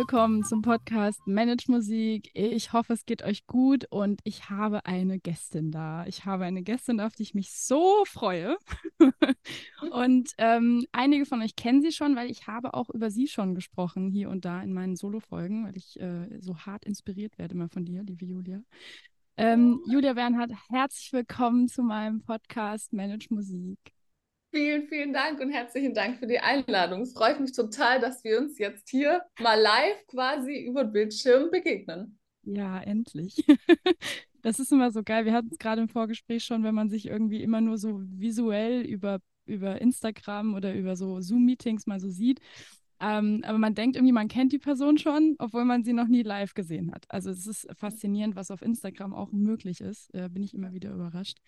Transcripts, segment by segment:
willkommen zum Podcast Manage Musik. Ich hoffe, es geht euch gut und ich habe eine Gästin da. Ich habe eine Gästin, auf die ich mich so freue. und ähm, einige von euch kennen sie schon, weil ich habe auch über sie schon gesprochen, hier und da in meinen Solo-Folgen, weil ich äh, so hart inspiriert werde immer von dir, liebe Julia. Ähm, Julia Bernhardt, herzlich willkommen zu meinem Podcast Manage Musik. Vielen, vielen Dank und herzlichen Dank für die Einladung. Es freut mich total, dass wir uns jetzt hier mal live quasi über den Bildschirm begegnen. Ja, endlich. Das ist immer so geil. Wir hatten es gerade im Vorgespräch schon, wenn man sich irgendwie immer nur so visuell über, über Instagram oder über so Zoom-Meetings mal so sieht. Ähm, aber man denkt irgendwie, man kennt die Person schon, obwohl man sie noch nie live gesehen hat. Also es ist faszinierend, was auf Instagram auch möglich ist. Äh, bin ich immer wieder überrascht.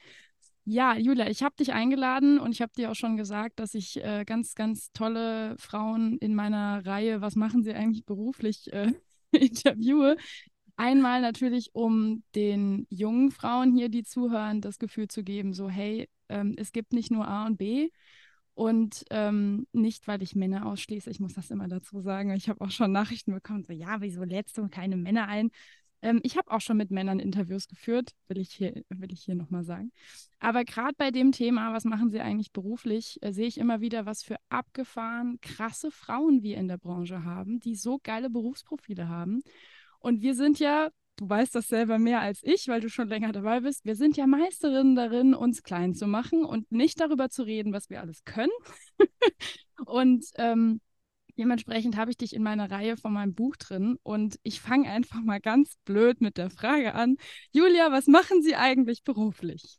Ja, Julia, ich habe dich eingeladen und ich habe dir auch schon gesagt, dass ich äh, ganz, ganz tolle Frauen in meiner Reihe, was machen sie eigentlich beruflich, äh, interviewe. Einmal natürlich, um den jungen Frauen hier, die zuhören, das Gefühl zu geben, so hey, ähm, es gibt nicht nur A und B. Und ähm, nicht, weil ich Männer ausschließe, ich muss das immer dazu sagen. Ich habe auch schon Nachrichten bekommen, so ja, wieso lädst du keine Männer ein? Ähm, ich habe auch schon mit Männern Interviews geführt, will ich hier, will ich hier nochmal sagen. Aber gerade bei dem Thema, was machen sie eigentlich beruflich, äh, sehe ich immer wieder, was für abgefahren krasse Frauen wir in der Branche haben, die so geile Berufsprofile haben. Und wir sind ja, du weißt das selber mehr als ich, weil du schon länger dabei bist, wir sind ja Meisterinnen darin, uns klein zu machen und nicht darüber zu reden, was wir alles können. und ähm, Dementsprechend habe ich dich in meiner Reihe von meinem Buch drin und ich fange einfach mal ganz blöd mit der Frage an. Julia, was machen Sie eigentlich beruflich?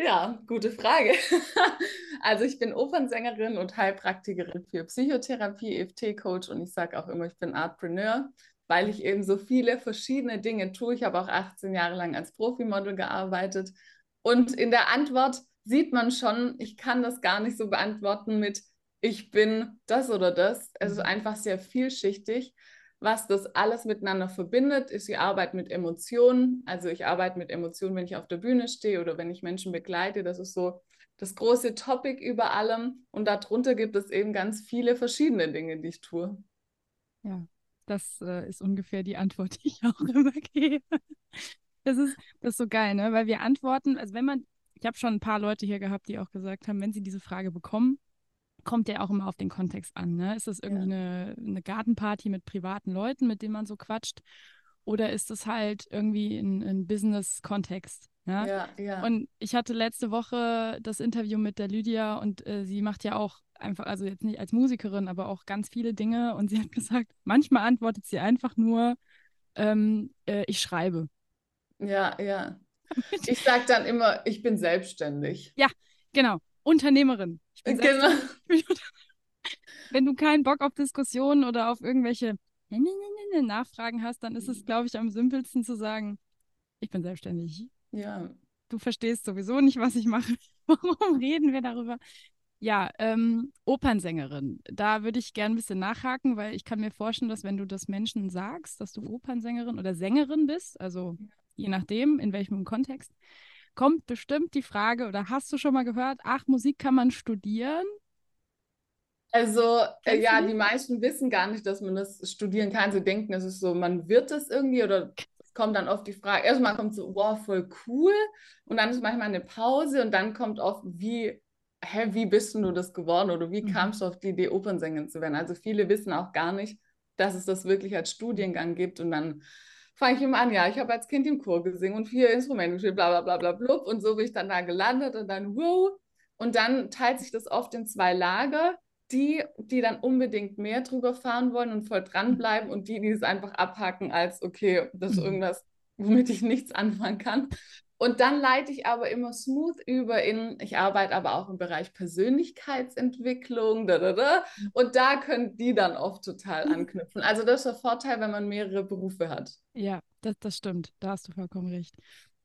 Ja, gute Frage. also ich bin Opernsängerin und Heilpraktikerin für Psychotherapie, EFT-Coach und ich sage auch immer, ich bin Artpreneur, weil ich eben so viele verschiedene Dinge tue. Ich habe auch 18 Jahre lang als Profimodel gearbeitet und in der Antwort sieht man schon, ich kann das gar nicht so beantworten mit ich bin das oder das. Es ist mhm. einfach sehr vielschichtig. Was das alles miteinander verbindet, ist die Arbeit mit Emotionen. Also ich arbeite mit Emotionen, wenn ich auf der Bühne stehe oder wenn ich Menschen begleite. Das ist so das große Topic über allem. Und darunter gibt es eben ganz viele verschiedene Dinge, die ich tue. Ja, das äh, ist ungefähr die Antwort, die ich auch immer gebe. Das ist, das ist so geil, ne? Weil wir antworten, also wenn man, ich habe schon ein paar Leute hier gehabt, die auch gesagt haben, wenn sie diese Frage bekommen, kommt ja auch immer auf den Kontext an. Ne? Ist das irgendwie ja. eine, eine Gartenparty mit privaten Leuten, mit denen man so quatscht? Oder ist das halt irgendwie ein, ein Business-Kontext? Ja? ja? Ja, Und ich hatte letzte Woche das Interview mit der Lydia und äh, sie macht ja auch einfach, also jetzt nicht als Musikerin, aber auch ganz viele Dinge. Und sie hat gesagt, manchmal antwortet sie einfach nur, ähm, äh, ich schreibe. Ja, ja. Ich sage dann immer, ich bin selbstständig. Ja, genau. Unternehmerin. Genau. Wenn du keinen Bock auf Diskussionen oder auf irgendwelche Nachfragen hast, dann ist es, glaube ich, am simpelsten zu sagen, ich bin selbstständig. Ja. Du verstehst sowieso nicht, was ich mache. Warum reden wir darüber? Ja, ähm, Opernsängerin. Da würde ich gerne ein bisschen nachhaken, weil ich kann mir vorstellen, dass wenn du das Menschen sagst, dass du Opernsängerin oder Sängerin bist, also je nachdem, in welchem Kontext, kommt bestimmt die Frage, oder hast du schon mal gehört, ach, Musik kann man studieren? Also, äh, ja, die meisten wissen gar nicht, dass man das studieren kann. Sie denken, es ist so, man wird das irgendwie oder es kommt dann oft die Frage, erstmal kommt so, wow, voll cool. Und dann ist manchmal eine Pause und dann kommt oft, wie, hä, wie bist du das geworden oder wie mhm. kamst du auf die Idee, Opernsängerin zu werden? Also viele wissen auch gar nicht, dass es das wirklich als Studiengang gibt und dann fange ich immer an, ja, ich habe als Kind im Chor gesungen und vier Instrumente gespielt, bla bla bla bla blub. Und so bin ich dann da gelandet und dann, wow. Und dann teilt sich das oft in zwei Lager. Die, die dann unbedingt mehr drüber fahren wollen und voll dranbleiben und die, die es einfach abhacken als, okay, das ist mhm. irgendwas, womit ich nichts anfangen kann. Und dann leite ich aber immer smooth über in, ich arbeite aber auch im Bereich Persönlichkeitsentwicklung, da, da, da. und da können die dann oft total anknüpfen. Also das ist der Vorteil, wenn man mehrere Berufe hat. Ja, das, das stimmt, da hast du vollkommen recht.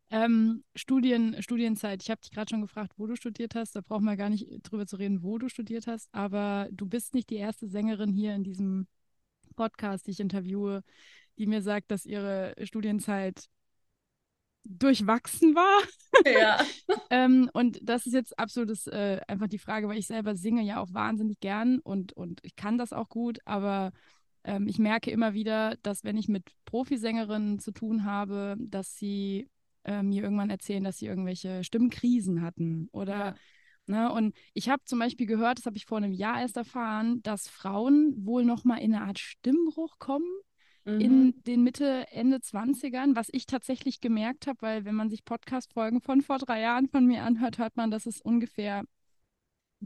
Ähm, Studien, Studienzeit, ich habe dich gerade schon gefragt, wo du studiert hast, da brauchen wir gar nicht drüber zu reden, wo du studiert hast, aber du bist nicht die erste Sängerin hier in diesem Podcast, die ich interviewe, die mir sagt, dass ihre Studienzeit durchwachsen war. Ja. ähm, und das ist jetzt absolut äh, einfach die Frage, weil ich selber singe ja auch wahnsinnig gern und, und ich kann das auch gut, aber ähm, ich merke immer wieder, dass wenn ich mit Profisängerinnen zu tun habe, dass sie äh, mir irgendwann erzählen, dass sie irgendwelche Stimmkrisen hatten oder ja. Ne, und ich habe zum Beispiel gehört, das habe ich vor einem Jahr erst erfahren, dass Frauen wohl noch mal in eine Art Stimmbruch kommen mhm. in den Mitte, Ende 20ern, was ich tatsächlich gemerkt habe, weil wenn man sich Podcast-Folgen von vor drei Jahren von mir anhört, hört man, dass es ungefähr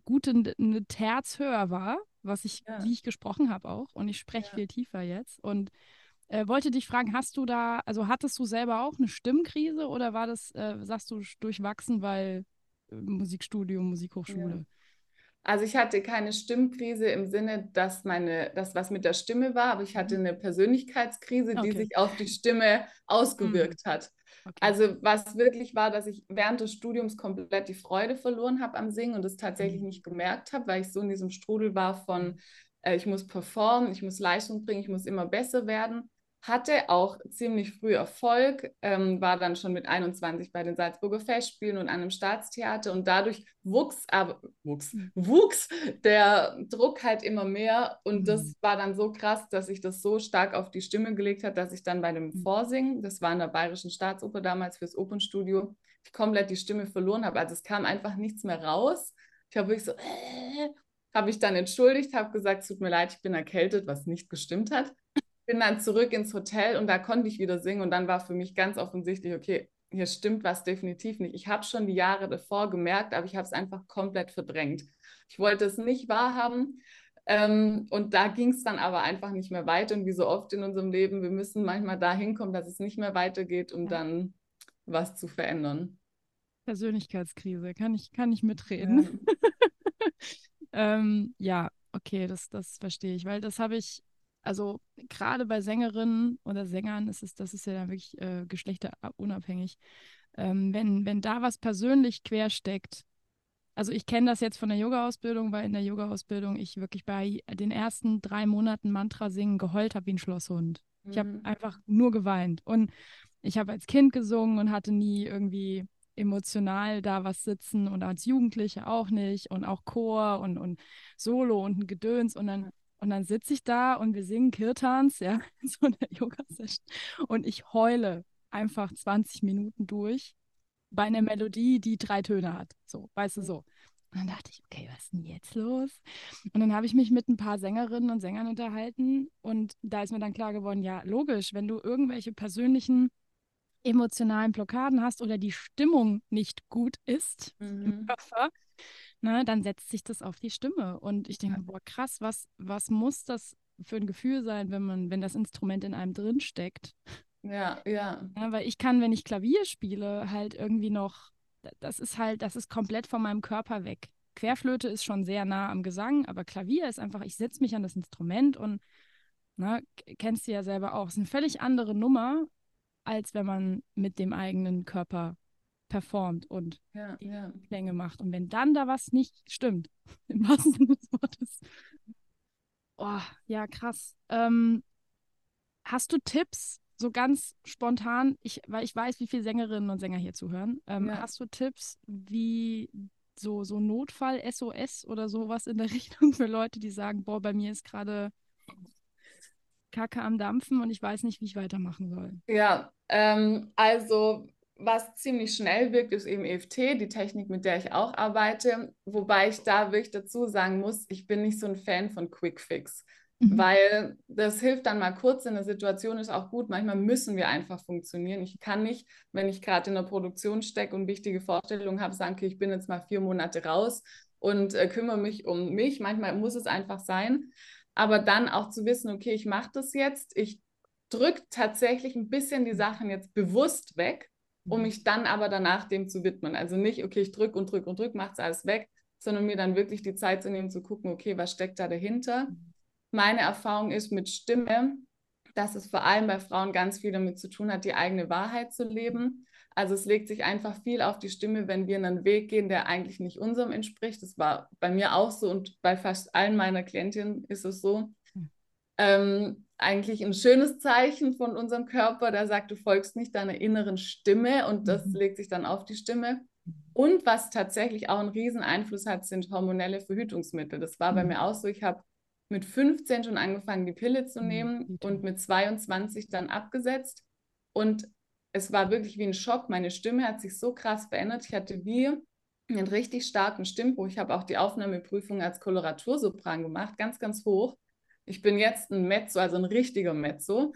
gute eine Terz höher war, was ich, ja. wie ich gesprochen habe auch. Und ich spreche ja. viel tiefer jetzt. Und äh, wollte dich fragen, hast du da, also hattest du selber auch eine Stimmkrise oder war das, äh, sagst du, durchwachsen, weil äh, Musikstudium, Musikhochschule? Ja. Also ich hatte keine Stimmkrise im Sinne, dass meine, das was mit der Stimme war, aber ich hatte mhm. eine Persönlichkeitskrise, die okay. sich auf die Stimme ausgewirkt mhm. hat. Okay. Also was wirklich war, dass ich während des Studiums komplett die Freude verloren habe am Singen und das tatsächlich mhm. nicht gemerkt habe, weil ich so in diesem Strudel war von, äh, ich muss performen, ich muss Leistung bringen, ich muss immer besser werden hatte auch ziemlich früh Erfolg, ähm, war dann schon mit 21 bei den Salzburger Festspielen und einem Staatstheater und dadurch wuchs, aber wuchs, wuchs der Druck halt immer mehr und mhm. das war dann so krass, dass ich das so stark auf die Stimme gelegt hat, dass ich dann bei dem mhm. Vorsingen, das war in der Bayerischen Staatsoper damals fürs Opernstudio, komplett die Stimme verloren habe. Also es kam einfach nichts mehr raus. Ich habe wirklich so, äh, habe ich dann entschuldigt, habe gesagt, es tut mir leid, ich bin erkältet, was nicht gestimmt hat bin dann zurück ins Hotel und da konnte ich wieder singen und dann war für mich ganz offensichtlich, okay, hier stimmt was definitiv nicht. Ich habe schon die Jahre davor gemerkt, aber ich habe es einfach komplett verdrängt. Ich wollte es nicht wahrhaben. Ähm, und da ging es dann aber einfach nicht mehr weiter. Und wie so oft in unserem Leben, wir müssen manchmal dahin kommen, dass es nicht mehr weitergeht, um ja. dann was zu verändern. Persönlichkeitskrise, kann ich, kann ich mitreden. Ja, ähm, ja okay, das, das verstehe ich, weil das habe ich also gerade bei Sängerinnen oder Sängern ist es, das ist ja dann wirklich äh, geschlechterunabhängig. Ähm, wenn, wenn da was persönlich quersteckt, also ich kenne das jetzt von der Yoga-Ausbildung, weil in der Yoga-Ausbildung ich wirklich bei den ersten drei Monaten Mantra singen geheult habe wie ein Schlosshund. Mhm. Ich habe einfach nur geweint. Und ich habe als Kind gesungen und hatte nie irgendwie emotional da was sitzen und als Jugendliche auch nicht und auch Chor und, und Solo und ein Gedöns und dann und dann sitze ich da und wir singen Kirtans, ja, in so einer Yoga-Session. Und ich heule einfach 20 Minuten durch bei einer Melodie, die drei Töne hat. So, weißt du so. Und dann dachte ich, okay, was ist denn jetzt los? Und dann habe ich mich mit ein paar Sängerinnen und Sängern unterhalten und da ist mir dann klar geworden, ja, logisch, wenn du irgendwelche persönlichen emotionalen Blockaden hast oder die Stimmung nicht gut ist mhm. im Körper, ne, dann setzt sich das auf die Stimme. Und ich denke, boah, krass, was, was muss das für ein Gefühl sein, wenn man, wenn das Instrument in einem drin steckt? Ja, ja. ja. Weil ich kann, wenn ich Klavier spiele, halt irgendwie noch, das ist halt, das ist komplett von meinem Körper weg. Querflöte ist schon sehr nah am Gesang, aber Klavier ist einfach, ich setze mich an das Instrument und ne, kennst du ja selber auch. Es ist eine völlig andere Nummer, als wenn man mit dem eigenen Körper performt und ja, die ja. Klänge macht. Und wenn dann da was nicht stimmt, im wahrsten Sinne des Wortes. Oh, ja, krass. Ähm, hast du Tipps, so ganz spontan, ich, weil ich weiß, wie viele Sängerinnen und Sänger hier zuhören, ähm, ja. hast du Tipps, wie so, so Notfall, SOS oder sowas in der Richtung für Leute, die sagen, boah, bei mir ist gerade Kacke am Dampfen und ich weiß nicht, wie ich weitermachen soll? Ja, ähm, also was ziemlich schnell wirkt, ist eben EFT, die Technik, mit der ich auch arbeite. Wobei ich da wirklich dazu sagen muss, ich bin nicht so ein Fan von Quick Fix. Mhm. Weil das hilft dann mal kurz in der Situation, ist auch gut. Manchmal müssen wir einfach funktionieren. Ich kann nicht, wenn ich gerade in der Produktion stecke und wichtige Vorstellungen habe, sagen, okay, ich bin jetzt mal vier Monate raus und äh, kümmere mich um mich. Manchmal muss es einfach sein. Aber dann auch zu wissen, okay, ich mache das jetzt, ich drücke tatsächlich ein bisschen die Sachen jetzt bewusst weg um mich dann aber danach dem zu widmen. Also nicht, okay, ich drücke und drücke und drücke, macht es alles weg, sondern mir dann wirklich die Zeit zu nehmen, zu gucken, okay, was steckt da dahinter. Meine Erfahrung ist mit Stimme, dass es vor allem bei Frauen ganz viel damit zu tun hat, die eigene Wahrheit zu leben. Also es legt sich einfach viel auf die Stimme, wenn wir einen Weg gehen, der eigentlich nicht unserem entspricht. Das war bei mir auch so und bei fast allen meiner Klientinnen ist es so. Hm. Ähm, eigentlich ein schönes Zeichen von unserem Körper, der sagt, du folgst nicht deiner inneren Stimme und das mhm. legt sich dann auf die Stimme. Und was tatsächlich auch einen riesen Einfluss hat, sind hormonelle Verhütungsmittel. Das war bei mhm. mir auch so. Ich habe mit 15 schon angefangen, die Pille zu Mhm, nehmen und mit 22 dann abgesetzt. Und es war wirklich wie ein Schock. Meine Stimme hat sich so krass verändert. Ich hatte wie einen richtig starken Stimmbruch. Ich habe auch die Aufnahmeprüfung als Koloratursopran gemacht, ganz, ganz hoch. Ich bin jetzt ein Mezzo, also ein richtiger Mezzo.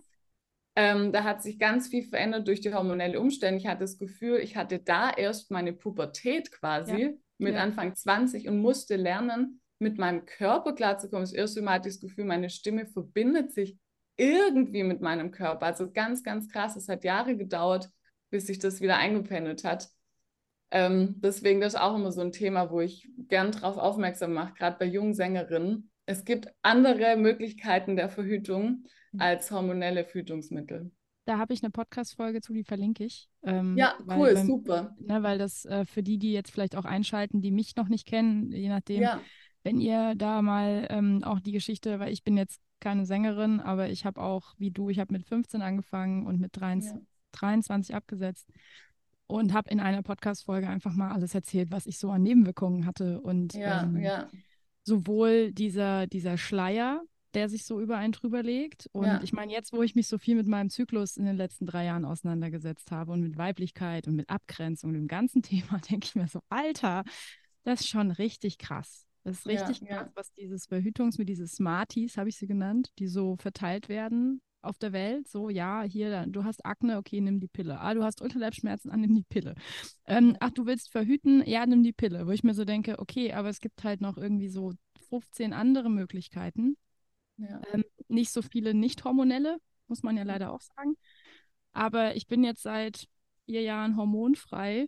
Ähm, da hat sich ganz viel verändert durch die hormonelle Umstände. Ich hatte das Gefühl, ich hatte da erst meine Pubertät quasi Ja. mit Ja. Anfang 20 und musste lernen, mit meinem Körper klarzukommen. Das erste Mal hatte ich das Gefühl, meine Stimme verbindet sich irgendwie mit meinem Körper. Also ganz, ganz krass. Es hat Jahre gedauert, bis sich das wieder eingependelt hat. Ähm, deswegen das ist auch immer so ein Thema, wo ich gern drauf aufmerksam mache, gerade bei jungen Sängerinnen. Es gibt andere Möglichkeiten der Verhütung Mhm. als hormonelle Verhütungsmittel. Da habe ich eine Podcast-Folge zu, die verlinke ich. Ähm, Ja, cool, weil, super. ne, weil das äh, für die, die jetzt vielleicht auch einschalten, die mich noch nicht kennen, je nachdem, Ja, wenn ihr da mal ähm, auch die Geschichte, weil ich bin jetzt keine Sängerin, aber ich habe auch, wie du, ich habe mit 15 angefangen und mit 23, ja, 23 abgesetzt und habe in einer Podcast-Folge einfach mal alles erzählt, was ich so an Nebenwirkungen hatte. Und ja, ähm, ja, sowohl dieser, dieser Schleier, der sich so über einen drüber legt. Und Ja. ich meine, jetzt, wo ich mich so viel mit meinem Zyklus in den letzten drei Jahren auseinandergesetzt habe und mit Weiblichkeit und mit Abgrenzung und dem ganzen Thema, denke ich mir so, Alter, das ist schon richtig krass. Das ist Ja, richtig ja. krass, was dieses Verhütungs mit diese Smarties, habe ich sie genannt, die so verteilt werden auf der Welt. So, ja, hier, du hast Akne, okay, nimm die Pille. Ah, du hast Unterleibsschmerzen, ah, nimm die Pille. Ähm, ach, du willst verhüten, ja, nimm die Pille. Wo ich mir so denke, okay, aber es gibt halt noch irgendwie so 15 andere Möglichkeiten. ja, Ähm, nicht so viele nicht hormonelle, muss man ja leider auch sagen. Aber ich bin jetzt seit vier Jahren hormonfrei,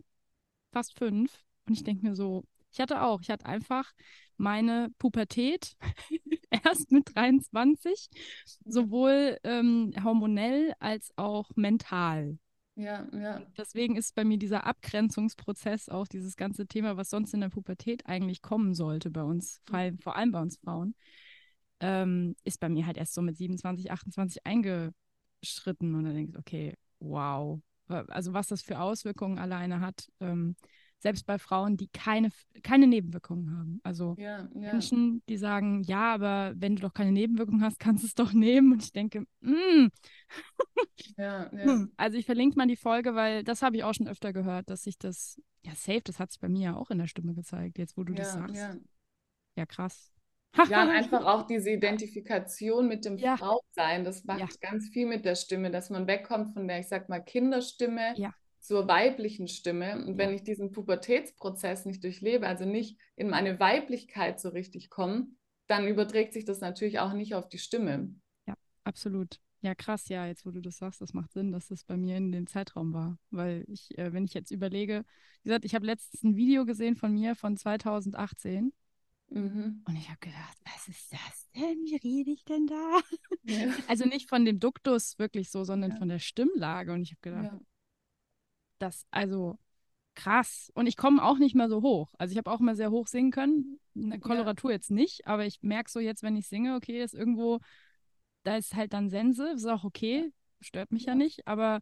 fast fünf. Und ich denke mir so, ich hatte auch, ich hatte einfach meine Pubertät erst mit 23, sowohl ähm, hormonell als auch mental. ja, ja, Deswegen ist bei mir dieser Abgrenzungsprozess auch dieses ganze Thema, was sonst in der Pubertät eigentlich kommen sollte bei uns, vor allem, vor allem bei uns Frauen, ähm, ist bei mir halt erst so mit 27, 28 eingeschritten und dann denkst du, okay, wow. Also was das für Auswirkungen alleine hat, ähm, selbst bei Frauen, die keine, keine Nebenwirkungen haben. Also ja, ja, Menschen, die sagen, ja, aber wenn du doch keine Nebenwirkungen hast, kannst du es doch nehmen. Und ich denke, mm, ja, hm. Also ich verlinke mal die Folge, weil das habe ich auch schon öfter gehört, dass sich das, ja, safe, das hat sich bei mir ja auch in der Stimme gezeigt, jetzt wo du das sagst. ja. Krass. Ja, und einfach auch diese Identifikation mit dem. Frausein, das macht ganz viel mit der Stimme, dass man wegkommt von der, ich sag mal, Kinderstimme Ja. Zur weiblichen Stimme. Und Ja. wenn ich diesen Pubertätsprozess nicht durchlebe, also nicht in meine Weiblichkeit so richtig komme, dann überträgt sich das natürlich auch nicht auf die Stimme. Absolut. Ja, krass, ja, jetzt wo du das sagst, das macht Sinn, dass das bei mir in dem Zeitraum war. Weil ich, äh, wenn ich jetzt überlege, wie gesagt, ich habe letztens ein Video gesehen von mir von 2018 Mhm. und ich habe gedacht, was ist das denn? Wie rede ich denn da? Ja. Also nicht von dem Duktus wirklich so, sondern Ja. von der Stimmlage. Und ich habe gedacht, Ja. Das, also krass. Und ich komme auch nicht mehr so hoch. Also ich habe auch immer sehr hoch singen können. In der Koloratur jetzt nicht, aber ich merke so jetzt, wenn ich singe, okay, ist irgendwo, da ist halt dann Sense, ist auch okay, stört mich ja, Ja. nicht, aber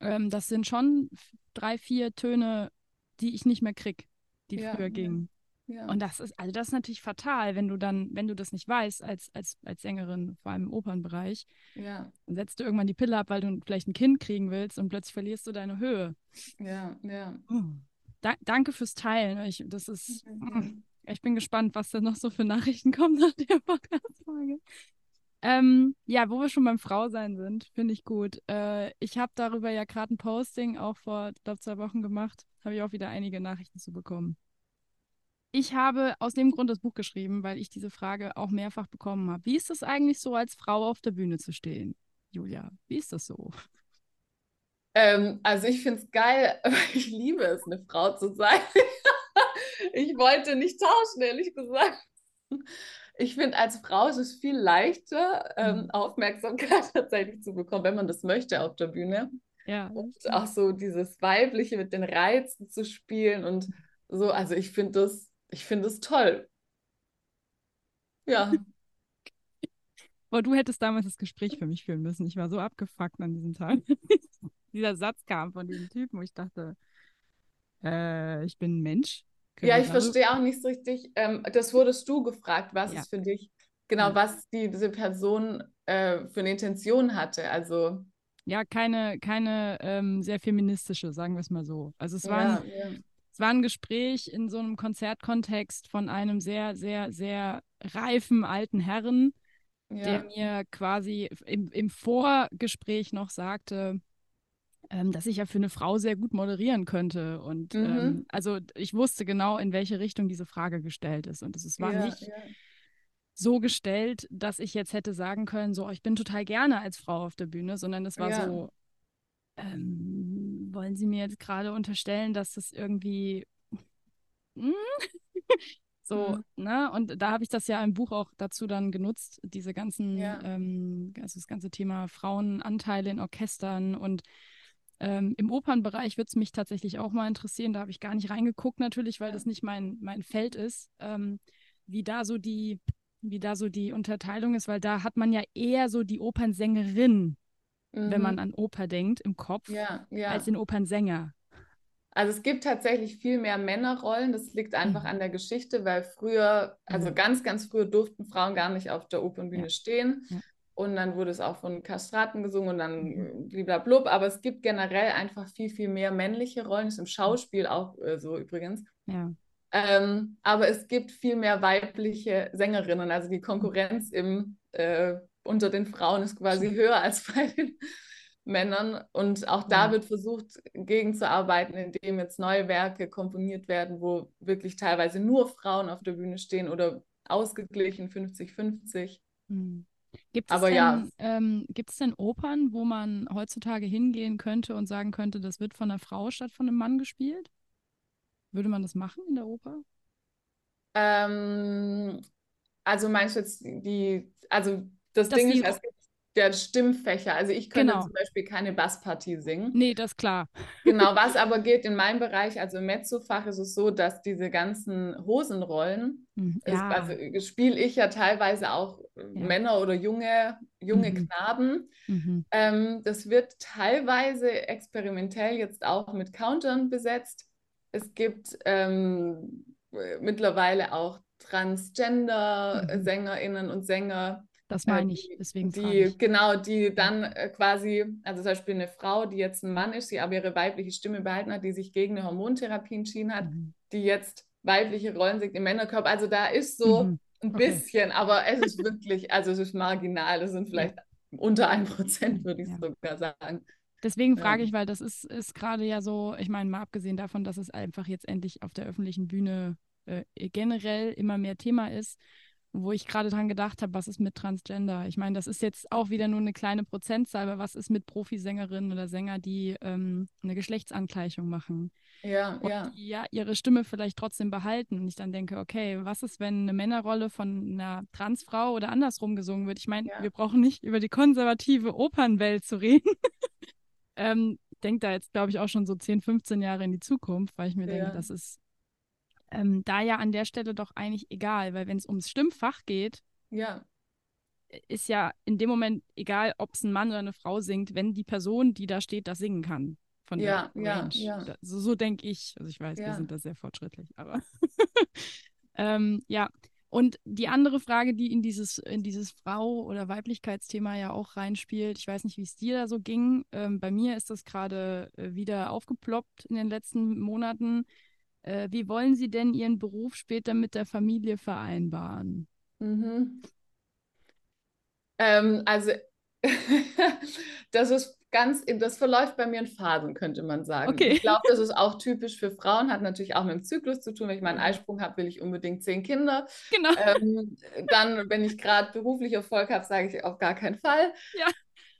ähm, das sind schon drei, vier Töne, die ich nicht mehr krieg, die Ja, früher ja. gingen. Ja. Und das ist, also das ist natürlich fatal, wenn du dann, wenn du das nicht weißt als, als, als Sängerin, vor allem im Opernbereich, ja, dann setzt du irgendwann die Pille ab, weil du vielleicht ein Kind kriegen willst und plötzlich verlierst du deine Höhe. ja, ja. Da, danke fürs Teilen. Ich, das ist, Mhm. ich bin gespannt, was da noch so für Nachrichten kommen nach der Podcast-Folge. Ähm, ja, wo wir schon beim Frausein sind, finde ich gut. Äh, ich habe darüber ja gerade ein Posting auch vor, glaube zwei Wochen gemacht. Habe ich auch wieder einige Nachrichten zu bekommen. Ich habe aus dem Grund das Buch geschrieben, weil ich diese Frage auch mehrfach bekommen habe. Wie ist es eigentlich so, als Frau auf der Bühne zu stehen? Julia, wie ist das so? Ähm, also ich finde es geil, ich liebe es, eine Frau zu sein. ich wollte nicht tauschen, ehrlich gesagt. Ich finde, als Frau ist es viel leichter, ähm, Mhm. Aufmerksamkeit tatsächlich zu bekommen, wenn man das möchte auf der Bühne. Ja, Und auch so dieses Weibliche mit den Reizen zu spielen und so. Also ich finde das, ich finde es toll. Ja, Boah, du hättest damals das Gespräch für mich führen müssen. Ich war so abgefuckt an diesem Tag. Dieser Satz kam von diesem Typen, wo ich dachte, äh, ich bin ein Mensch. Können ja, ich verstehe auch nicht so richtig. Ähm, das wurdest du gefragt, was Ja. ist für dich genau, was die, diese Person äh, für eine Intention hatte. Also ja, keine, keine ähm, sehr feministische, sagen wir es mal so. Also es war, ja, ja. Es war ein Gespräch in so einem Konzertkontext von einem sehr, sehr, sehr reifen alten Herren, der mir quasi im, im Vorgespräch noch sagte, ähm, dass ich ja für eine Frau sehr gut moderieren könnte. Und Mhm. ähm, also ich wusste genau, in welche Richtung diese Frage gestellt ist. Und es war Ja, nicht ja. so gestellt, dass ich jetzt hätte sagen können, so, ich bin total gerne als Frau auf der Bühne, sondern es war Ja. so, ähm, wollen Sie mir jetzt gerade unterstellen, dass das irgendwie hm? so, Mhm. ne? Und da habe ich das ja im Buch auch dazu dann genutzt, diese ganzen, Ja. ähm, also das ganze Thema Frauenanteile in Orchestern und ähm, im Opernbereich würde es mich tatsächlich auch mal interessieren. Da habe ich gar nicht reingeguckt natürlich, weil Ja. das nicht mein, mein Feld ist, ähm, wie da so die, wie da so die Unterteilung ist, weil da hat man ja eher so die Opernsängerin, wenn man Mhm. an Oper denkt, im Kopf, Ja, ja. als den Opernsänger. Also es gibt tatsächlich viel mehr Männerrollen. Das liegt einfach Mhm. an der Geschichte, weil früher, also Mhm. ganz, ganz früher durften Frauen gar nicht auf der Opernbühne Ja. stehen. Und dann wurde es auch von Kastraten gesungen und dann Mhm. bliblablub. Aber es gibt generell einfach viel, viel mehr männliche Rollen. Das ist im Schauspiel auch äh, so übrigens. Ja. Ähm, aber es gibt viel mehr weibliche Sängerinnen. Also die Mhm. Konkurrenz im, äh, unter den Frauen ist quasi höher als bei den Männern. Und auch da Ja. wird versucht, gegenzuarbeiten, indem jetzt neue Werke komponiert werden, wo wirklich teilweise nur Frauen auf der Bühne stehen oder ausgeglichen 50-50. Hm. Gibt es Aber denn, ja. ähm, gibt es denn Opern, wo man heutzutage hingehen könnte und sagen könnte, das wird von einer Frau statt von einem Mann gespielt? Würde man das machen in der Oper? Ähm, also meinst du jetzt die, also das Dass Ding ist, es gibt der Stimmfächer. Also ich könnte Genau. zum Beispiel keine Basspartie singen. Nee, das ist klar. Genau, was aber geht in meinem Bereich, also im Mezzofach ist es so, dass diese ganzen Hosenrollen, Hm, ist, Ja, also spiele ich ja teilweise auch äh, Ja. Männer oder junge, junge Mhm. Knaben. mhm. Ähm, das wird teilweise experimentell jetzt auch mit Countern besetzt. Es gibt ähm, äh, mittlerweile auch Transgender-SängerInnen und Sänger, das äh, meine ich. Deswegen die ich. genau, die dann äh, quasi, also zum Beispiel eine Frau, die jetzt ein Mann ist, die aber ihre weibliche Stimme behalten hat, die sich gegen eine Hormontherapie entschieden hat, Mhm. die jetzt weibliche Rollen singt im Männerkörper. Also da ist so Mhm. ein Okay. bisschen, aber es ist wirklich, also es ist marginal. Das sind vielleicht unter ein Prozent, würde ich Ja. sogar sagen. Deswegen frage ich, weil das ist, ist gerade ja so, ich meine, mal abgesehen davon, dass es einfach jetzt endlich auf der öffentlichen Bühne äh, generell immer mehr Thema ist, wo ich gerade dran gedacht habe, was ist mit Transgender? Ich meine, das ist jetzt auch wieder nur eine kleine Prozentzahl, aber was ist mit Profisängerinnen oder Sänger, die ähm, eine Geschlechtsangleichung machen? Ja, und ja, die ja ihre Stimme vielleicht trotzdem behalten. Und ich dann denke, okay, was ist, wenn eine Männerrolle von einer Transfrau oder andersrum gesungen wird? Ich meine, Ja. wir brauchen nicht über die konservative Opernwelt zu reden. ähm, denke da jetzt, glaube ich, auch schon so 10, 15 Jahre in die Zukunft, weil ich mir denke, Ja. das ist ähm, da ja an der Stelle doch eigentlich egal, weil wenn es ums Stimmfach geht, ja, ist ja in dem Moment egal, ob es ein Mann oder eine Frau singt, wenn die Person, die da steht, das singen kann. Von Ja, der ja, Range. ja. Da, so so denke ich. Also ich weiß, wir Ja. sind da sehr fortschrittlich, aber ähm, ja. Und die andere Frage, die in dieses, in dieses Frau- oder Weiblichkeitsthema ja auch reinspielt, ich weiß nicht, wie es dir da so ging. Ähm, bei mir ist das gerade äh, wieder aufgeploppt in den letzten Monaten. Äh, wie wollen Sie denn Ihren Beruf später mit der Familie vereinbaren? Mhm. Ähm, also das ist ganz, das verläuft bei mir in Phasen, könnte man sagen. Okay. Ich glaube, das ist auch typisch für Frauen, hat natürlich auch mit dem Zyklus zu tun. Wenn ich meinen Ja. Eisprung habe, will ich unbedingt zehn Kinder. Genau. Ähm, dann, wenn ich gerade beruflich Erfolg habe, sage ich auf gar keinen Fall. Ja.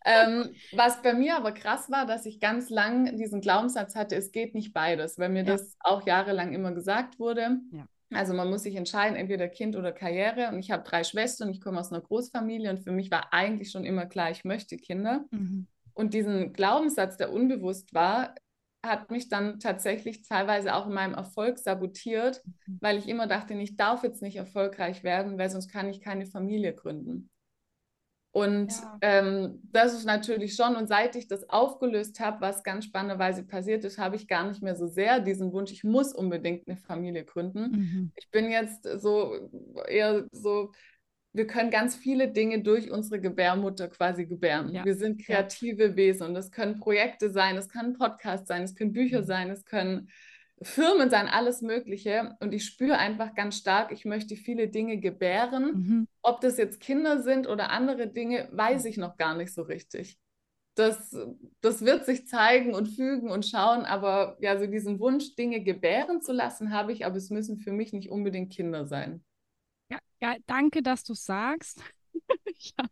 Ähm, was bei mir aber krass war, dass ich ganz lang diesen Glaubenssatz hatte, es geht nicht beides, weil mir Ja. das auch jahrelang immer gesagt wurde. Ja. Also man muss sich entscheiden, entweder Kind oder Karriere. Und ich habe drei Schwestern, ich komme aus einer Großfamilie und für mich war eigentlich schon immer klar, ich möchte Kinder. Mhm. Und diesen Glaubenssatz, der unbewusst war, hat mich dann tatsächlich teilweise auch in meinem Erfolg sabotiert, Mhm. weil ich immer dachte, ich darf jetzt nicht erfolgreich werden, weil sonst kann ich keine Familie gründen. Und Ja. ähm, das ist natürlich schon, und seit ich das aufgelöst habe, was ganz spannenderweise passiert ist, habe ich gar nicht mehr so sehr diesen Wunsch, ich muss unbedingt eine Familie gründen. Mhm. Ich bin jetzt so eher so wir können ganz viele Dinge durch unsere Gebärmutter quasi gebären. Ja. Wir sind kreative ja. Wesen und das können Projekte sein, es kann ein Podcast sein, es können Bücher mhm. sein, es können Firmen sein, alles Mögliche. Und ich spüre einfach ganz stark, ich möchte viele Dinge gebären. Mhm. Ob das jetzt Kinder sind oder andere Dinge, weiß ich noch gar nicht so richtig. Das, das wird sich zeigen und fügen und schauen, aber ja, so diesen Wunsch, Dinge gebären zu lassen, habe ich, aber es müssen für mich nicht unbedingt Kinder sein. Ja, ja danke, dass du sagst. ich habe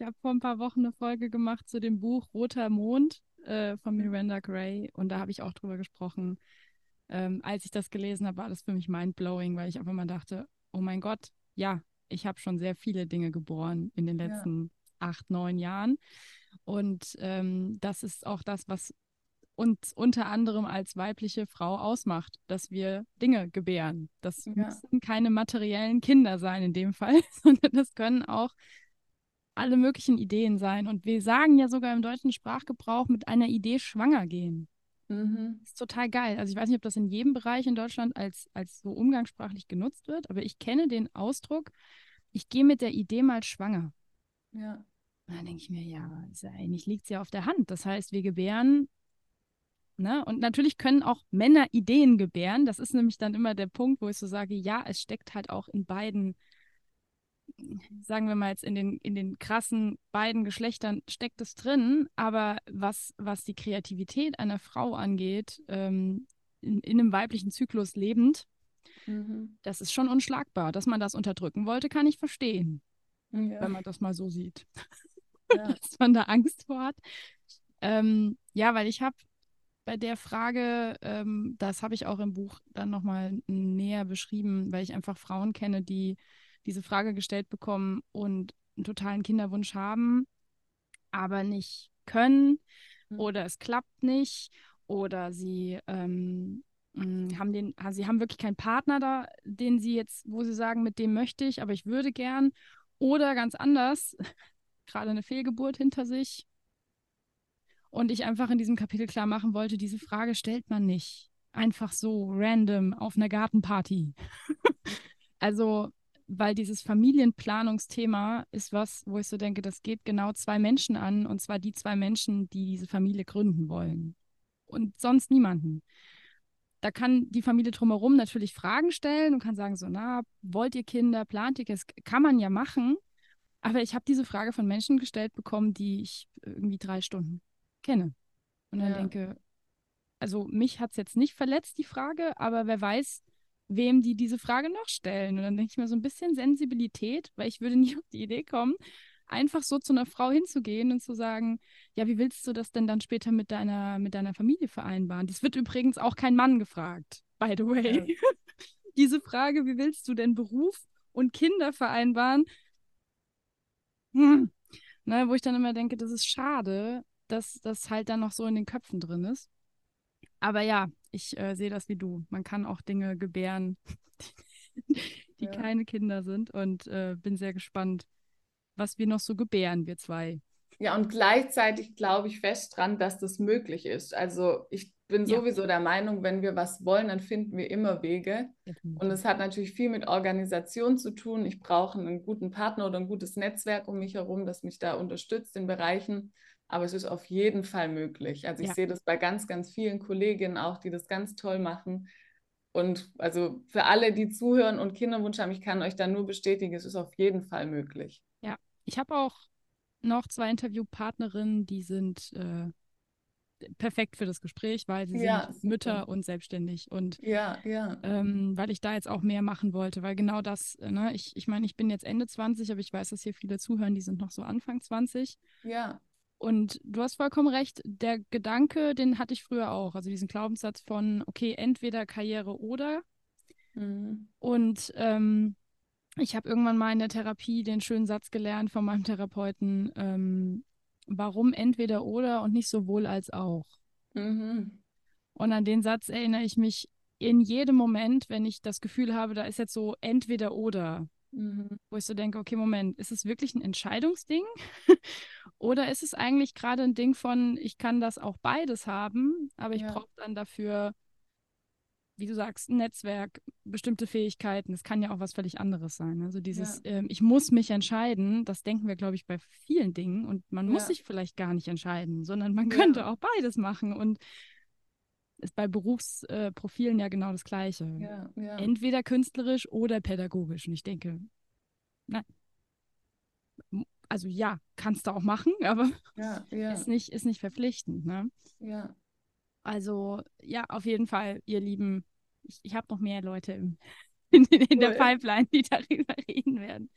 hab vor ein paar Wochen eine Folge gemacht zu dem Buch Roter Mond äh, von mhm. Miranda Gray und da habe ich auch drüber gesprochen, ähm, als ich das gelesen habe, war das für mich mindblowing, weil ich einfach mal dachte, oh mein Gott, ja, ich habe schon sehr viele Dinge geboren in den letzten ja. acht, neun Jahren. Und ähm, das ist auch das, was uns unter anderem als weibliche Frau ausmacht, dass wir Dinge gebären. Das ja. müssen keine materiellen Kinder sein in dem Fall, sondern das können auch alle möglichen Ideen sein. Und wir sagen ja sogar im deutschen Sprachgebrauch mit einer Idee schwanger gehen. Mhm. ist total geil. Also ich weiß nicht, ob das in jedem Bereich in Deutschland als, als so umgangssprachlich genutzt wird, aber ich kenne den Ausdruck, ich gehe mit der Idee mal schwanger. Ja. Und dann denke ich mir, ja, eigentlich liegt es ja auf der Hand. Das heißt, wir gebären, ne? Und natürlich können auch Männer Ideen gebären. Das ist nämlich dann immer der Punkt, wo ich so sage, ja, es steckt halt auch in beiden sagen wir mal jetzt in den, in den krassen beiden Geschlechtern steckt es drin, aber was, was die Kreativität einer Frau angeht, ähm, in, in einem weiblichen Zyklus lebend, mhm. das ist schon unschlagbar. Dass man das unterdrücken wollte, kann ich verstehen, ja. wenn man das mal so sieht. Ja. Dass man da Angst vor hat. Ähm, ja, weil ich habe bei der Frage, ähm, das habe ich auch im Buch dann nochmal näher beschrieben, weil ich einfach Frauen kenne, die diese Frage gestellt bekommen und einen totalen Kinderwunsch haben, aber nicht können mhm. oder es klappt nicht oder sie ähm, mm, haben den, sie haben wirklich keinen Partner da, den sie jetzt, wo sie sagen, mit dem möchte ich, aber ich würde gern. Oder ganz anders, gerade eine Fehlgeburt hinter sich. Und ich einfach in diesem Kapitel klar machen wollte, diese Frage stellt man nicht einfach so random auf einer Gartenparty. also weil dieses Familienplanungsthema ist was, wo ich so denke, das geht genau zwei Menschen an, und zwar die zwei Menschen, die diese Familie gründen wollen. Und sonst niemanden. Da kann die Familie drumherum natürlich Fragen stellen und kann sagen, so, na, wollt ihr Kinder, plant ihr das kann man ja machen. Aber ich habe diese Frage von Menschen gestellt bekommen, die ich irgendwie drei Stunden kenne. Und dann ja. denke, also mich hat es jetzt nicht verletzt, die Frage, aber wer weiß, wem die diese Frage noch stellen. Und dann denke ich mir so ein bisschen Sensibilität, weil ich würde nie auf die Idee kommen, einfach so zu einer Frau hinzugehen und zu sagen, ja, wie willst du das denn dann später mit deiner, mit deiner Familie vereinbaren? Das wird übrigens auch kein Mann gefragt, by the way. Ja. Diese Frage, wie willst du denn Beruf und Kinder vereinbaren? Hm. Ne, wo ich dann immer denke, das ist schade, dass das halt dann noch so in den Köpfen drin ist. Aber ja, ich äh, sehe das wie du. Man kann auch Dinge gebären, die ja. keine Kinder sind und äh, bin sehr gespannt, was wir noch so gebären, wir zwei. Ja, und gleichzeitig glaube ich fest dran, dass das möglich ist. Also ich bin ja. sowieso der Meinung, wenn wir was wollen, dann finden wir immer Wege. Und es hat natürlich viel mit Organisation zu tun. Ich brauche einen guten Partner oder ein gutes Netzwerk um mich herum, das mich da unterstützt in Bereichen, aber es ist auf jeden Fall möglich. Also ich ja. sehe das bei ganz, ganz vielen Kolleginnen auch, die das ganz toll machen. Und also für alle, die zuhören und Kinderwunsch haben, ich kann euch da nur bestätigen, es ist auf jeden Fall möglich. Ja, ich habe auch noch zwei Interviewpartnerinnen, die sind äh, perfekt für das Gespräch, weil sie ja, sind super. Mütter und selbstständig. Und ja, ja. Ähm, weil ich da jetzt auch mehr machen wollte, weil genau das, äh, ne, ich, ich meine, ich bin jetzt Ende 20, aber ich weiß, dass hier viele zuhören, die sind noch so Anfang 20. Ja. Und du hast vollkommen recht, der Gedanke, den hatte ich früher auch. Also diesen Glaubenssatz von, okay, entweder Karriere oder. Mhm. Und ähm, ich habe irgendwann mal in der Therapie den schönen Satz gelernt von meinem Therapeuten, ähm, warum entweder oder und nicht sowohl als auch. Mhm. Und an den Satz erinnere ich mich in jedem Moment, wenn ich das Gefühl habe, da ist jetzt so entweder oder. Mhm. Wo ich so denke, okay, Moment, ist es wirklich ein Entscheidungsding? Oder ist es eigentlich gerade ein Ding von, ich kann das auch beides haben, aber ich ja. brauche dann dafür wie du sagst, ein Netzwerk, bestimmte Fähigkeiten. Es kann ja auch was völlig anderes sein. Also dieses, ja. ähm, ich muss mich entscheiden, das denken wir, glaube ich, bei vielen Dingen. Und man ja. muss sich vielleicht gar nicht entscheiden, sondern man könnte auch beides machen. Und ist bei Berufsprofilen ja genau das Gleiche. Entweder künstlerisch oder pädagogisch. Und ich denke, nein. Also ja, kannst du auch machen, aber Ist, nicht, ist nicht verpflichtend. Ne? Ja. Also ja, auf jeden Fall, ihr Lieben. Ich, ich habe noch mehr Leute im, in, in der Pipeline, die darüber reden werden.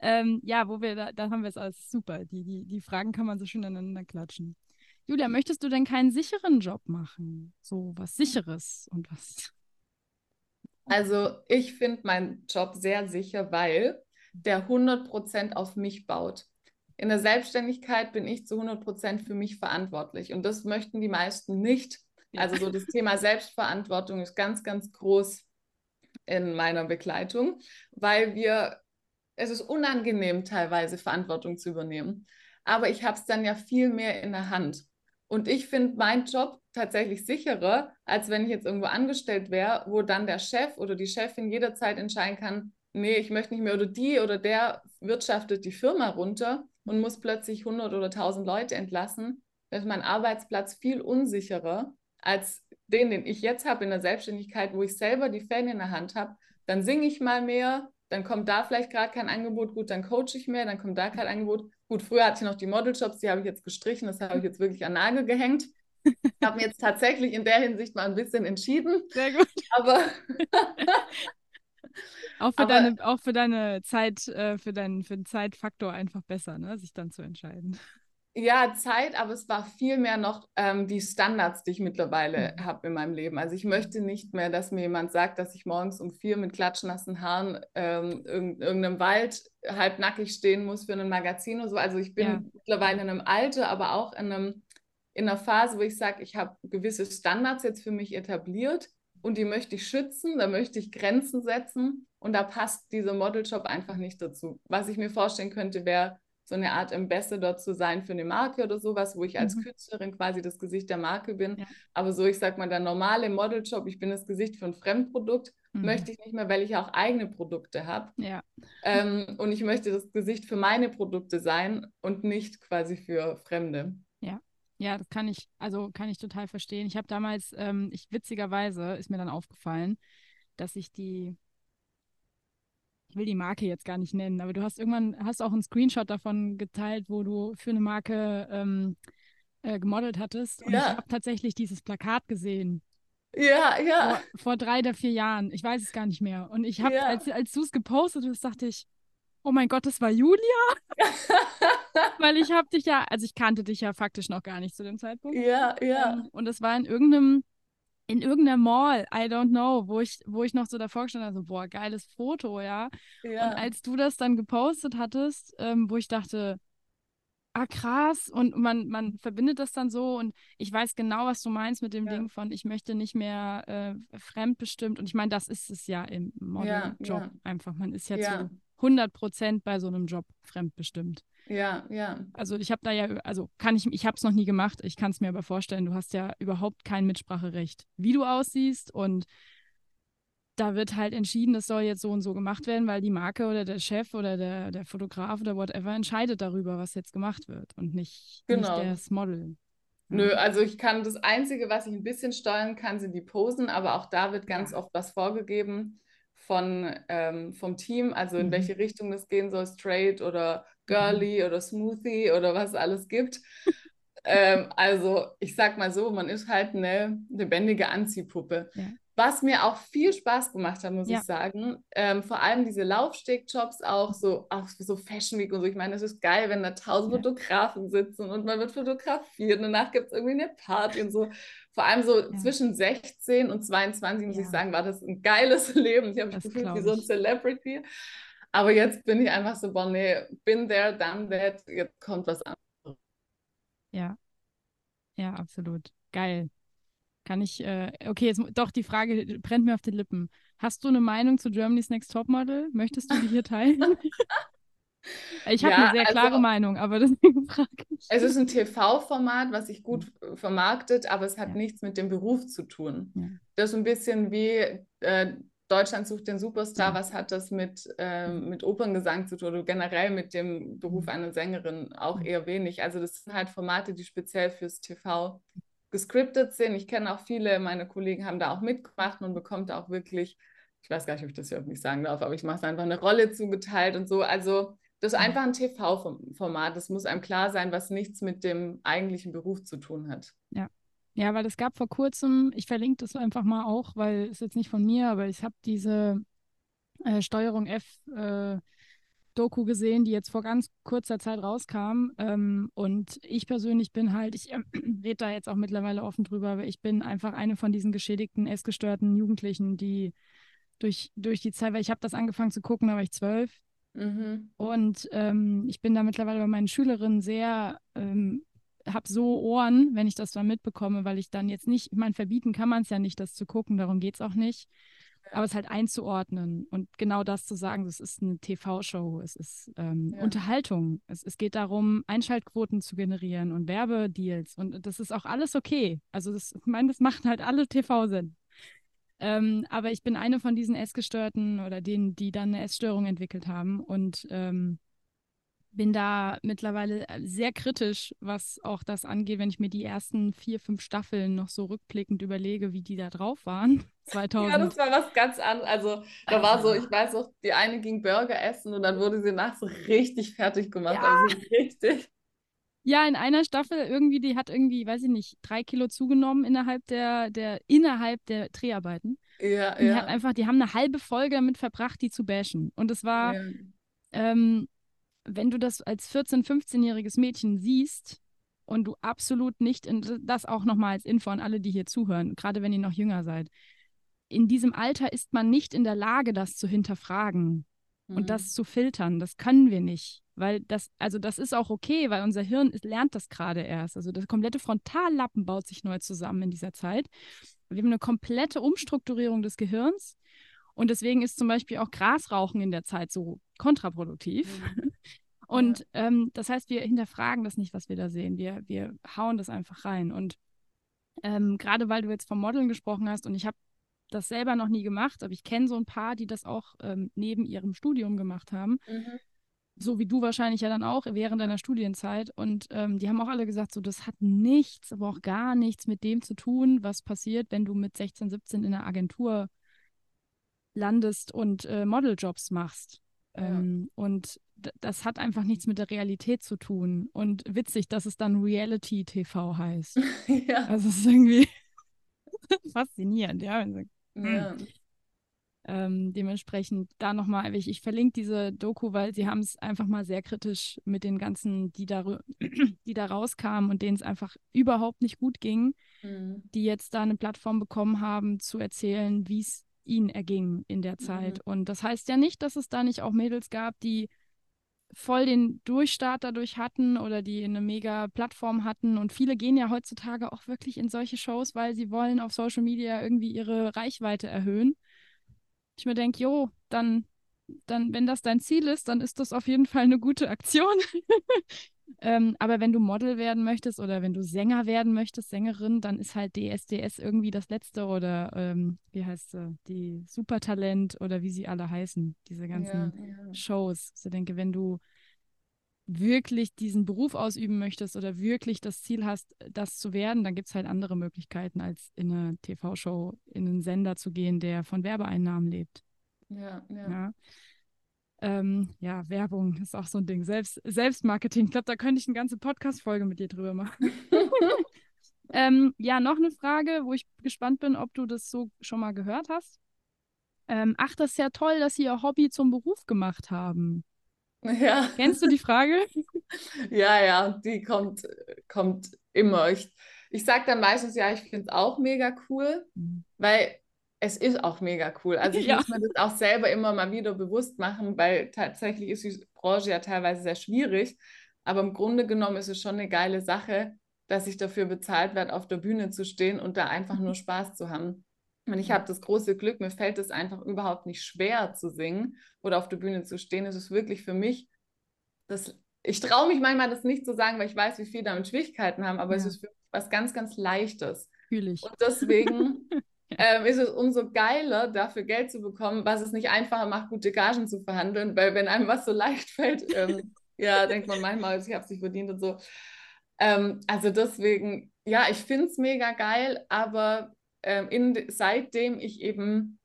Ähm, ja, wo wir da, da haben wir es alles super. Die, die, die Fragen kann man so schön aneinander klatschen. Julia, möchtest du denn keinen sicheren Job machen? So was Sicheres und was? Also ich finde meinen Job sehr sicher, weil der 100% auf mich baut in der Selbstständigkeit bin ich zu 100 Prozent für mich verantwortlich. Und das möchten die meisten nicht. Ja. Also so das Thema Selbstverantwortung ist ganz, ganz groß in meiner Begleitung, weil wir, es ist unangenehm teilweise Verantwortung zu übernehmen. Aber ich habe es dann ja viel mehr in der Hand. Und ich finde meinen Job tatsächlich sicherer, als wenn ich jetzt irgendwo angestellt wäre, wo dann der Chef oder die Chefin jederzeit entscheiden kann, nee, ich möchte nicht mehr oder die oder der wirtschaftet die Firma runter und muss plötzlich 100 oder 1000 Leute entlassen, dann ist mein Arbeitsplatz viel unsicherer als den, den ich jetzt habe in der Selbstständigkeit, wo ich selber die Fäden in der Hand habe. Dann singe ich mal mehr, dann kommt da vielleicht gerade kein Angebot, gut, dann coache ich mehr, dann kommt da kein Angebot. Gut, früher hatte ich noch die Modeljobs, die habe ich jetzt gestrichen, das habe ich jetzt wirklich an Nagel gehängt. Ich habe mir jetzt tatsächlich in der Hinsicht mal ein bisschen entschieden. Sehr gut. Aber Auch für, Aber, deine, auch für deine Zeit, äh, für, deinen, für den Zeitfaktor einfach besser, ne? sich dann zu entscheiden. Ja, Zeit, aber es war vielmehr noch ähm, die Standards, die ich mittlerweile mhm. habe in meinem Leben. Also ich möchte nicht mehr, dass mir jemand sagt, dass ich morgens um vier mit klatschnassen Haaren ähm, in irgendeinem Wald halbnackig stehen muss für ein Magazin oder so. Also ich bin ja. mittlerweile in einem Alter, aber auch in, einem, in einer Phase, wo ich sage, ich habe gewisse Standards jetzt für mich etabliert und die möchte ich schützen, da möchte ich Grenzen setzen und da passt dieser Modeljob einfach nicht dazu. Was ich mir vorstellen könnte, wäre so eine Art Ambassador zu sein für eine Marke oder sowas, wo ich als mhm. Künstlerin quasi das Gesicht der Marke bin. Ja. Aber so, ich sag mal, der normale Modeljob, ich bin das Gesicht für ein Fremdprodukt, mhm. möchte ich nicht mehr, weil ich auch eigene Produkte habe. Ja. Ähm, und ich möchte das Gesicht für meine Produkte sein und nicht quasi für Fremde. Ja. Ja, das kann ich, also kann ich total verstehen. Ich habe damals, ähm, ich witzigerweise ist mir dann aufgefallen, dass ich die, ich will die Marke jetzt gar nicht nennen, aber du hast irgendwann, hast auch einen Screenshot davon geteilt, wo du für eine Marke ähm, äh, gemodelt hattest. Und ja. ich habe tatsächlich dieses Plakat gesehen. Ja, ja. Vor, vor, drei oder vier Jahren. Ich weiß es gar nicht mehr. Und ich habe, ja. als, als du es gepostet hast, dachte ich, oh mein Gott, das war Julia? Weil ich habe dich ja, also ich kannte dich ja faktisch noch gar nicht zu dem Zeitpunkt. Ja, ja. Ähm, und es war in irgendeinem, in irgendeiner Mall, I don't know, wo ich, wo ich noch so davor gestanden habe, so, boah, geiles Foto, ja. ja. Und als du das dann gepostet hattest, ähm, wo ich dachte, ah krass, und man, man verbindet das dann so und ich weiß genau, was du meinst mit dem ja. Ding von, ich möchte nicht mehr äh, fremdbestimmt und ich meine, das ist es ja im Model-Job ja, einfach, man ist ja, zu 100 Prozent bei so einem Job fremdbestimmt. Ja, ja. Also ich habe da ja, also kann ich, ich habe es noch nie gemacht, ich kann es mir aber vorstellen, du hast ja überhaupt kein Mitspracherecht, wie du aussiehst und da wird halt entschieden, das soll jetzt so und so gemacht werden, weil die Marke oder der Chef oder der, der Fotograf oder whatever entscheidet darüber, was jetzt gemacht wird und nicht, genau. nicht das Model. Nö, also ich kann das Einzige, was ich ein bisschen steuern kann, sind die Posen, aber auch da wird ganz oft was vorgegeben von, ähm, vom Team, also in mhm. welche Richtung das gehen soll, straight oder girly mhm. oder smoothie oder was alles gibt. ähm, also ich sag mal so, man ist halt eine lebendige Anziehpuppe. Ja. Was mir auch viel Spaß gemacht hat, muss ja. ich sagen, ähm, vor allem diese Laufstegjobs auch so, auch so Fashion Week und so. Ich meine, es ist geil, wenn da tausend ja. Fotografen sitzen und man wird fotografiert. Und danach gibt es irgendwie eine Party und so. Vor allem so ja. zwischen 16 und 22, muss ich sagen, war das ein geiles Leben. Ich habe mich gefühlt wie so ein Celebrity. Aber jetzt bin ich einfach so, boah, nee, bin there, done that, jetzt kommt was anderes. Ja. Ja, absolut. Geil. Kann ich, äh, okay, jetzt doch die Frage brennt mir auf den Lippen. Hast du eine Meinung zu Germany's Next Topmodel? Möchtest du die hier teilen? Ich habe ja, eine sehr klare also, Meinung, aber deswegen frage ich. Es ist ein TV-Format, was sich gut vermarktet, aber es hat ja. nichts mit dem Beruf zu tun. Ja. Das ist ein bisschen wie äh, Deutschland sucht den Superstar. Was hat das mit, äh, mit Operngesang zu tun oder generell mit dem Beruf mhm. einer Sängerin? Auch eher wenig. Also das sind halt Formate, die speziell fürs TV gescriptet sind. Ich kenne auch viele, meine Kollegen haben da auch mitgemacht und bekommt auch wirklich, ich weiß gar nicht, ob ich das hier nicht sagen darf, aber ich mache es einfach eine Rolle zugeteilt und so. Also das ist mhm. einfach ein TV-Format. Das muss einem klar sein, was nichts mit dem eigentlichen Beruf zu tun hat. Ja. Ja, weil es gab vor kurzem, ich verlinke das einfach mal auch, weil es jetzt nicht von mir, aber ich habe diese äh, Steuerung F äh, Doku gesehen, die jetzt vor ganz kurzer Zeit rauskam. Ähm, und ich persönlich bin halt, ich äh, rede da jetzt auch mittlerweile offen drüber, aber ich bin einfach eine von diesen geschädigten, essgestörten Jugendlichen, die durch, durch die Zeit, weil ich habe das angefangen zu gucken, da war ich zwölf. Mhm. Und ähm, ich bin da mittlerweile bei meinen Schülerinnen sehr, ähm, habe so Ohren, wenn ich das dann mitbekomme, weil ich dann jetzt nicht, ich meine, verbieten kann man es ja nicht, das zu gucken, darum geht es auch nicht aber es halt einzuordnen und genau das zu sagen, es ist eine TV-Show, es ist ähm, ja. Unterhaltung, es, es geht darum, Einschaltquoten zu generieren und Werbedeals und das ist auch alles okay. Also das, ich meine, das machen halt alle TV-Sinn. Ähm, aber ich bin eine von diesen Essgestörten oder denen, die dann eine Essstörung entwickelt haben und ähm, bin da mittlerweile äh, sehr kritisch, was auch das angeht, wenn ich mir die ersten vier, fünf Staffeln noch so rückblickend überlege, wie die da drauf waren. 2000. Ja, das war was ganz anderes. Also da war so, ich weiß auch, die eine ging Burger essen und dann wurde sie nach so richtig fertig gemacht. Ja. Also richtig. Ja, in einer Staffel irgendwie, die hat irgendwie, weiß ich nicht, drei Kilo zugenommen innerhalb der, der, innerhalb der Dreharbeiten. Ja, und ja. Die hat einfach, die haben eine halbe Folge damit verbracht, die zu bashen. Und es war, ja. ähm, wenn du das als 14-, 15-jähriges Mädchen siehst und du absolut nicht, in, das auch nochmal als Info an alle, die hier zuhören, gerade wenn ihr noch jünger seid, in diesem Alter ist man nicht in der Lage, das zu hinterfragen mhm. und das zu filtern. Das können wir nicht. Weil das, also das ist auch okay, weil unser Hirn ist, lernt das gerade erst. Also das komplette Frontallappen baut sich neu zusammen in dieser Zeit. Wir haben eine komplette Umstrukturierung des Gehirns. Und deswegen ist zum Beispiel auch Grasrauchen in der Zeit so kontraproduktiv. Mhm. Und ähm, das heißt, wir hinterfragen das nicht, was wir da sehen. Wir, wir hauen das einfach rein. Und ähm, gerade weil du jetzt vom Modeln gesprochen hast und ich habe das selber noch nie gemacht, aber ich kenne so ein paar, die das auch ähm, neben ihrem Studium gemacht haben. Mhm. So wie du wahrscheinlich ja dann auch während deiner Studienzeit. Und ähm, die haben auch alle gesagt, so das hat nichts, aber auch gar nichts mit dem zu tun, was passiert, wenn du mit 16, 17 in einer Agentur landest und äh, Modeljobs machst. Ähm, und das hat einfach nichts mit der Realität zu tun. Und witzig, dass es dann Reality-TV heißt. ja. Also es ist irgendwie faszinierend, ja. ja. Ähm, dementsprechend da nochmal, ich, ich verlinke diese Doku, weil sie haben es einfach mal sehr kritisch mit den ganzen, die da, die da rauskamen und denen es einfach überhaupt nicht gut ging, mhm. die jetzt da eine Plattform bekommen haben, zu erzählen, wie es ihnen erging in der Zeit. Mhm. Und das heißt ja nicht, dass es da nicht auch Mädels gab, die voll den Durchstart dadurch hatten oder die eine mega Plattform hatten. Und viele gehen ja heutzutage auch wirklich in solche Shows, weil sie wollen auf Social Media irgendwie ihre Reichweite erhöhen. Ich mir denke, jo, dann, dann, wenn das dein Ziel ist, dann ist das auf jeden Fall eine gute Aktion. Ähm, aber wenn du Model werden möchtest oder wenn du Sänger werden möchtest, Sängerin, dann ist halt DSDS irgendwie das Letzte oder ähm, wie heißt sie, die Supertalent oder wie sie alle heißen, diese ganzen ja, ja. Shows. Also ich denke, wenn du wirklich diesen Beruf ausüben möchtest oder wirklich das Ziel hast, das zu werden, dann gibt es halt andere Möglichkeiten, als in eine TV-Show, in einen Sender zu gehen, der von Werbeeinnahmen lebt. Ja, ja. ja. Ähm, ja, Werbung ist auch so ein Ding. Selbst, Selbstmarketing. Ich glaube, da könnte ich eine ganze Podcast-Folge mit dir drüber machen. ähm, ja, noch eine Frage, wo ich gespannt bin, ob du das so schon mal gehört hast. Ähm, ach, das ist ja toll, dass Sie Ihr Hobby zum Beruf gemacht haben. Ja. Kennst du die Frage? ja, ja, die kommt, kommt immer. Ich, ich sage dann meistens, ja, ich finde es auch mega cool, mhm. weil es ist auch mega cool. Also ich ja. muss mir das auch selber immer mal wieder bewusst machen, weil tatsächlich ist die Branche ja teilweise sehr schwierig. Aber im Grunde genommen ist es schon eine geile Sache, dass ich dafür bezahlt werde, auf der Bühne zu stehen und da einfach nur Spaß zu haben. Und ich habe das große Glück, mir fällt es einfach überhaupt nicht schwer zu singen oder auf der Bühne zu stehen. Es ist wirklich für mich das, ich traue mich manchmal, das nicht zu sagen, weil ich weiß, wie viele damit Schwierigkeiten haben, aber ja. es ist was ganz, ganz Leichtes. Fühle ich. Und deswegen ähm, ist es umso geiler, dafür Geld zu bekommen, was es nicht einfacher macht, gute Gagen zu verhandeln, weil wenn einem was so leicht fällt, ähm, ja, denkt man manchmal, ich habe es nicht verdient und so. Ähm, also deswegen, ja, ich finde es mega geil, aber ähm, in, seitdem ich eben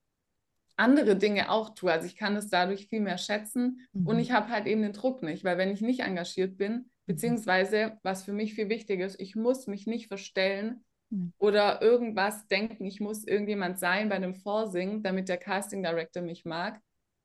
andere Dinge auch tue, also ich kann es dadurch viel mehr schätzen mhm. und ich habe halt eben den Druck nicht, weil wenn ich nicht engagiert bin, mhm. beziehungsweise was für mich viel wichtiger ist, ich muss mich nicht verstellen. Oder irgendwas denken, ich muss irgendjemand sein bei einem Vorsingen, damit der Casting Director mich mag,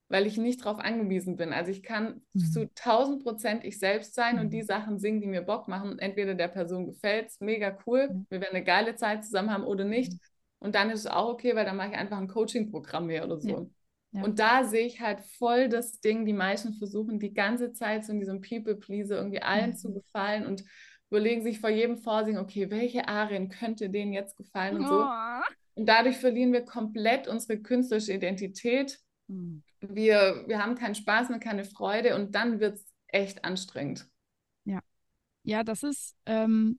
weil ich nicht darauf angewiesen bin. Also ich kann mhm. zu 1000 Prozent ich selbst sein mhm. und die Sachen singen, die mir Bock machen. Entweder der Person gefällt es, mega cool, mhm. wir werden eine geile Zeit zusammen haben oder nicht. Mhm. Und dann ist es auch okay, weil dann mache ich einfach ein Coaching-Programm mehr oder so. Ja. Ja. Und da sehe ich halt voll das Ding, die meisten versuchen die ganze Zeit so in diesem People-Pleaser irgendwie allen zu mhm. gefallen und überlegen sich vor jedem Vorsingen, okay, welche Arien könnte denen jetzt gefallen und oh. so. Und dadurch verlieren wir komplett unsere künstlerische Identität. Mhm wir, wir haben keinen Spaß mehr, keine Freude und dann wird es echt anstrengend. Ja. Ja, das ist, ähm,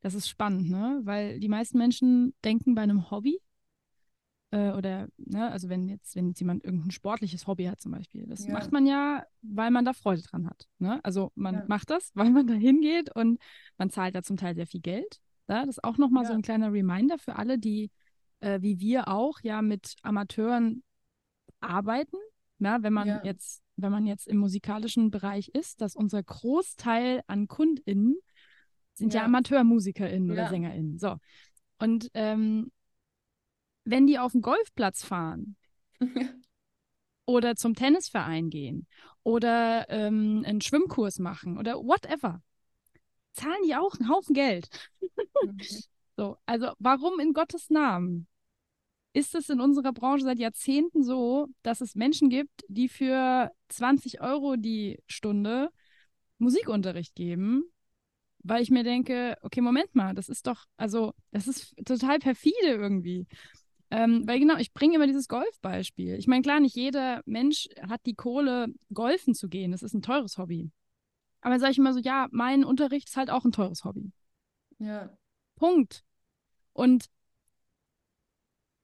das ist spannend, ne? Weil die meisten Menschen denken bei einem Hobby, äh, oder, ne, also wenn jetzt, wenn jetzt jemand irgendein sportliches Hobby hat zum Beispiel, das ja. macht man ja, weil man da Freude dran hat. Ne? Also man ja. macht das, weil man da hingeht und man zahlt da zum Teil sehr viel Geld. Ja? Das ist auch nochmal ja. so ein kleiner Reminder für alle, die äh, wie wir auch ja mit Amateuren arbeiten. Ja, wenn man ja. jetzt, wenn man jetzt im musikalischen Bereich ist, dass unser Großteil an KundInnen sind ja, ja AmateurmusikerInnen ja. oder SängerInnen. So. Und ähm, wenn die auf den Golfplatz fahren oder zum Tennisverein gehen oder ähm, einen Schwimmkurs machen oder whatever, zahlen die auch einen Haufen Geld. Mhm. so, also warum in Gottes Namen ist es in unserer Branche seit Jahrzehnten so, dass es Menschen gibt, die für 20 Euro die Stunde Musikunterricht geben, weil ich mir denke, okay, Moment mal, das ist doch, also, das ist total perfide irgendwie. Ähm, weil genau, ich bringe immer dieses Golfbeispiel. Ich meine, klar, nicht jeder Mensch hat die Kohle, golfen zu gehen. Das ist ein teures Hobby. Aber sage ich immer so, ja, mein Unterricht ist halt auch ein teures Hobby. Ja. Punkt. Und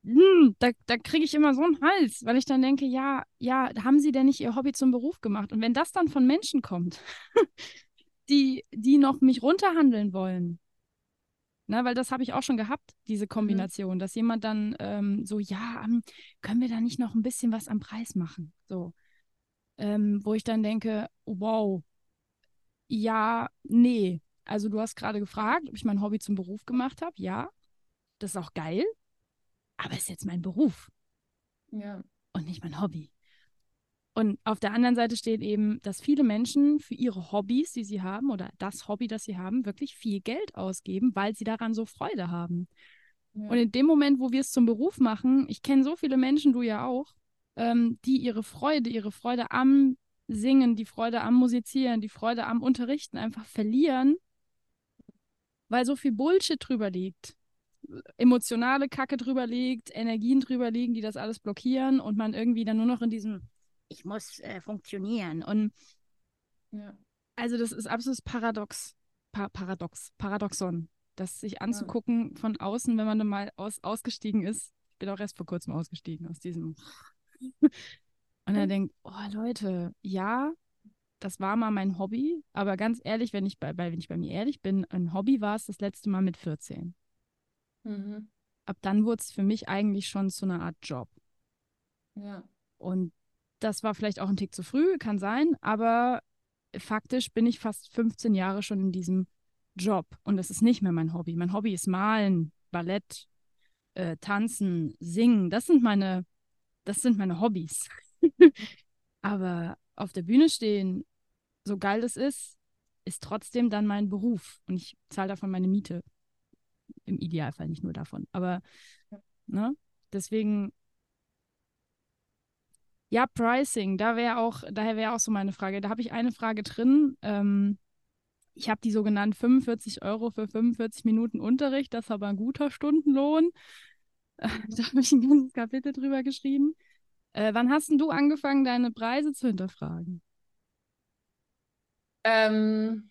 hm, da, da kriege ich immer so einen Hals, weil ich dann denke, ja, ja, haben sie denn nicht ihr Hobby zum Beruf gemacht? Und wenn das dann von Menschen kommt, die, die noch mich runterhandeln wollen, na, weil das habe ich auch schon gehabt, diese mhm. Kombination, mhm. dass jemand dann ähm, so, ja, ähm, können wir da nicht noch ein bisschen was am Preis machen? So, ähm, wo ich dann denke, wow, ja, nee. Also du hast gerade gefragt, ob ich mein Hobby zum Beruf gemacht habe. Ja, das ist auch geil aber es ist jetzt mein Beruf. Ja. Und nicht mein Hobby. Und auf der anderen Seite steht eben, dass viele Menschen für ihre Hobbys, die sie haben, oder das Hobby, das sie haben, wirklich viel Geld ausgeben, weil sie daran so Freude haben. Ja. Und in dem Moment, wo wir es zum Beruf machen, ich kenne so viele Menschen, du ja auch, ähm, die ihre Freude, ihre Freude am Singen, die Freude am Musizieren, die Freude am Unterrichten einfach verlieren, weil so viel Bullshit drüber liegt emotionale Kacke drüber liegt, Energien drüber liegen, die das alles blockieren und man irgendwie dann nur noch in diesem Ich muss äh, funktionieren. Und ja. also das ist absolutes Paradox. Pa Paradox, Paradoxon. Das sich anzugucken ja. von außen, wenn man dann mal aus, ausgestiegen ist. Ich bin auch erst vor kurzem ausgestiegen aus diesem. und er denkt, oh Leute, ja, das war mal mein Hobby, aber ganz ehrlich, wenn ich bei, bei, wenn ich bei mir ehrlich bin, ein Hobby war es das letzte Mal mit 14. Mhm. Ab dann wurde es für mich eigentlich schon zu einer Art Job. Ja. Und das war vielleicht auch ein Tick zu früh, kann sein, aber faktisch bin ich fast 15 Jahre schon in diesem Job und das ist nicht mehr mein Hobby. Mein Hobby ist Malen, Ballett, äh, Tanzen, Singen. Das sind meine, das sind meine Hobbys. aber auf der Bühne stehen, so geil das ist, ist trotzdem dann mein Beruf und ich zahle davon meine Miete im Idealfall nicht nur davon. Aber ne, deswegen, ja, Pricing, da wäre auch, daher wäre auch so meine Frage. Da habe ich eine Frage drin. Ähm, ich habe die so genannt 45 Euro für 45 Minuten Unterricht, das ist aber ein guter Stundenlohn. da habe ich ein ganzes Kapitel drüber geschrieben. Äh, wann hast denn du angefangen, deine Preise zu hinterfragen? Ähm,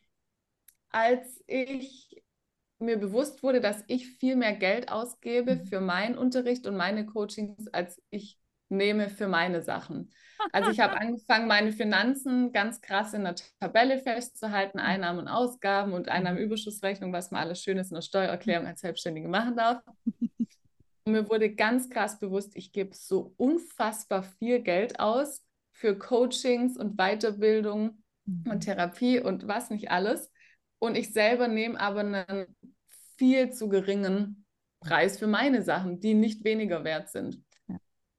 als ich mir bewusst wurde, dass ich viel mehr Geld ausgebe Mhm. für meinen Unterricht und meine Coachings, als ich nehme für meine Sachen. Also ich habe angefangen, meine Finanzen ganz krass in der Tabelle festzuhalten, Einnahmen und Ausgaben und Einnahmenüberschussrechnung, was man alles Schönes in der Steuererklärung als Selbstständige machen darf. Und mir wurde ganz krass bewusst, ich gebe so unfassbar viel Geld aus für Coachings und Weiterbildung und Mhm. Therapie und was nicht alles. Und ich selber nehme aber einen viel zu geringen Preis für meine Sachen, die nicht weniger wert sind.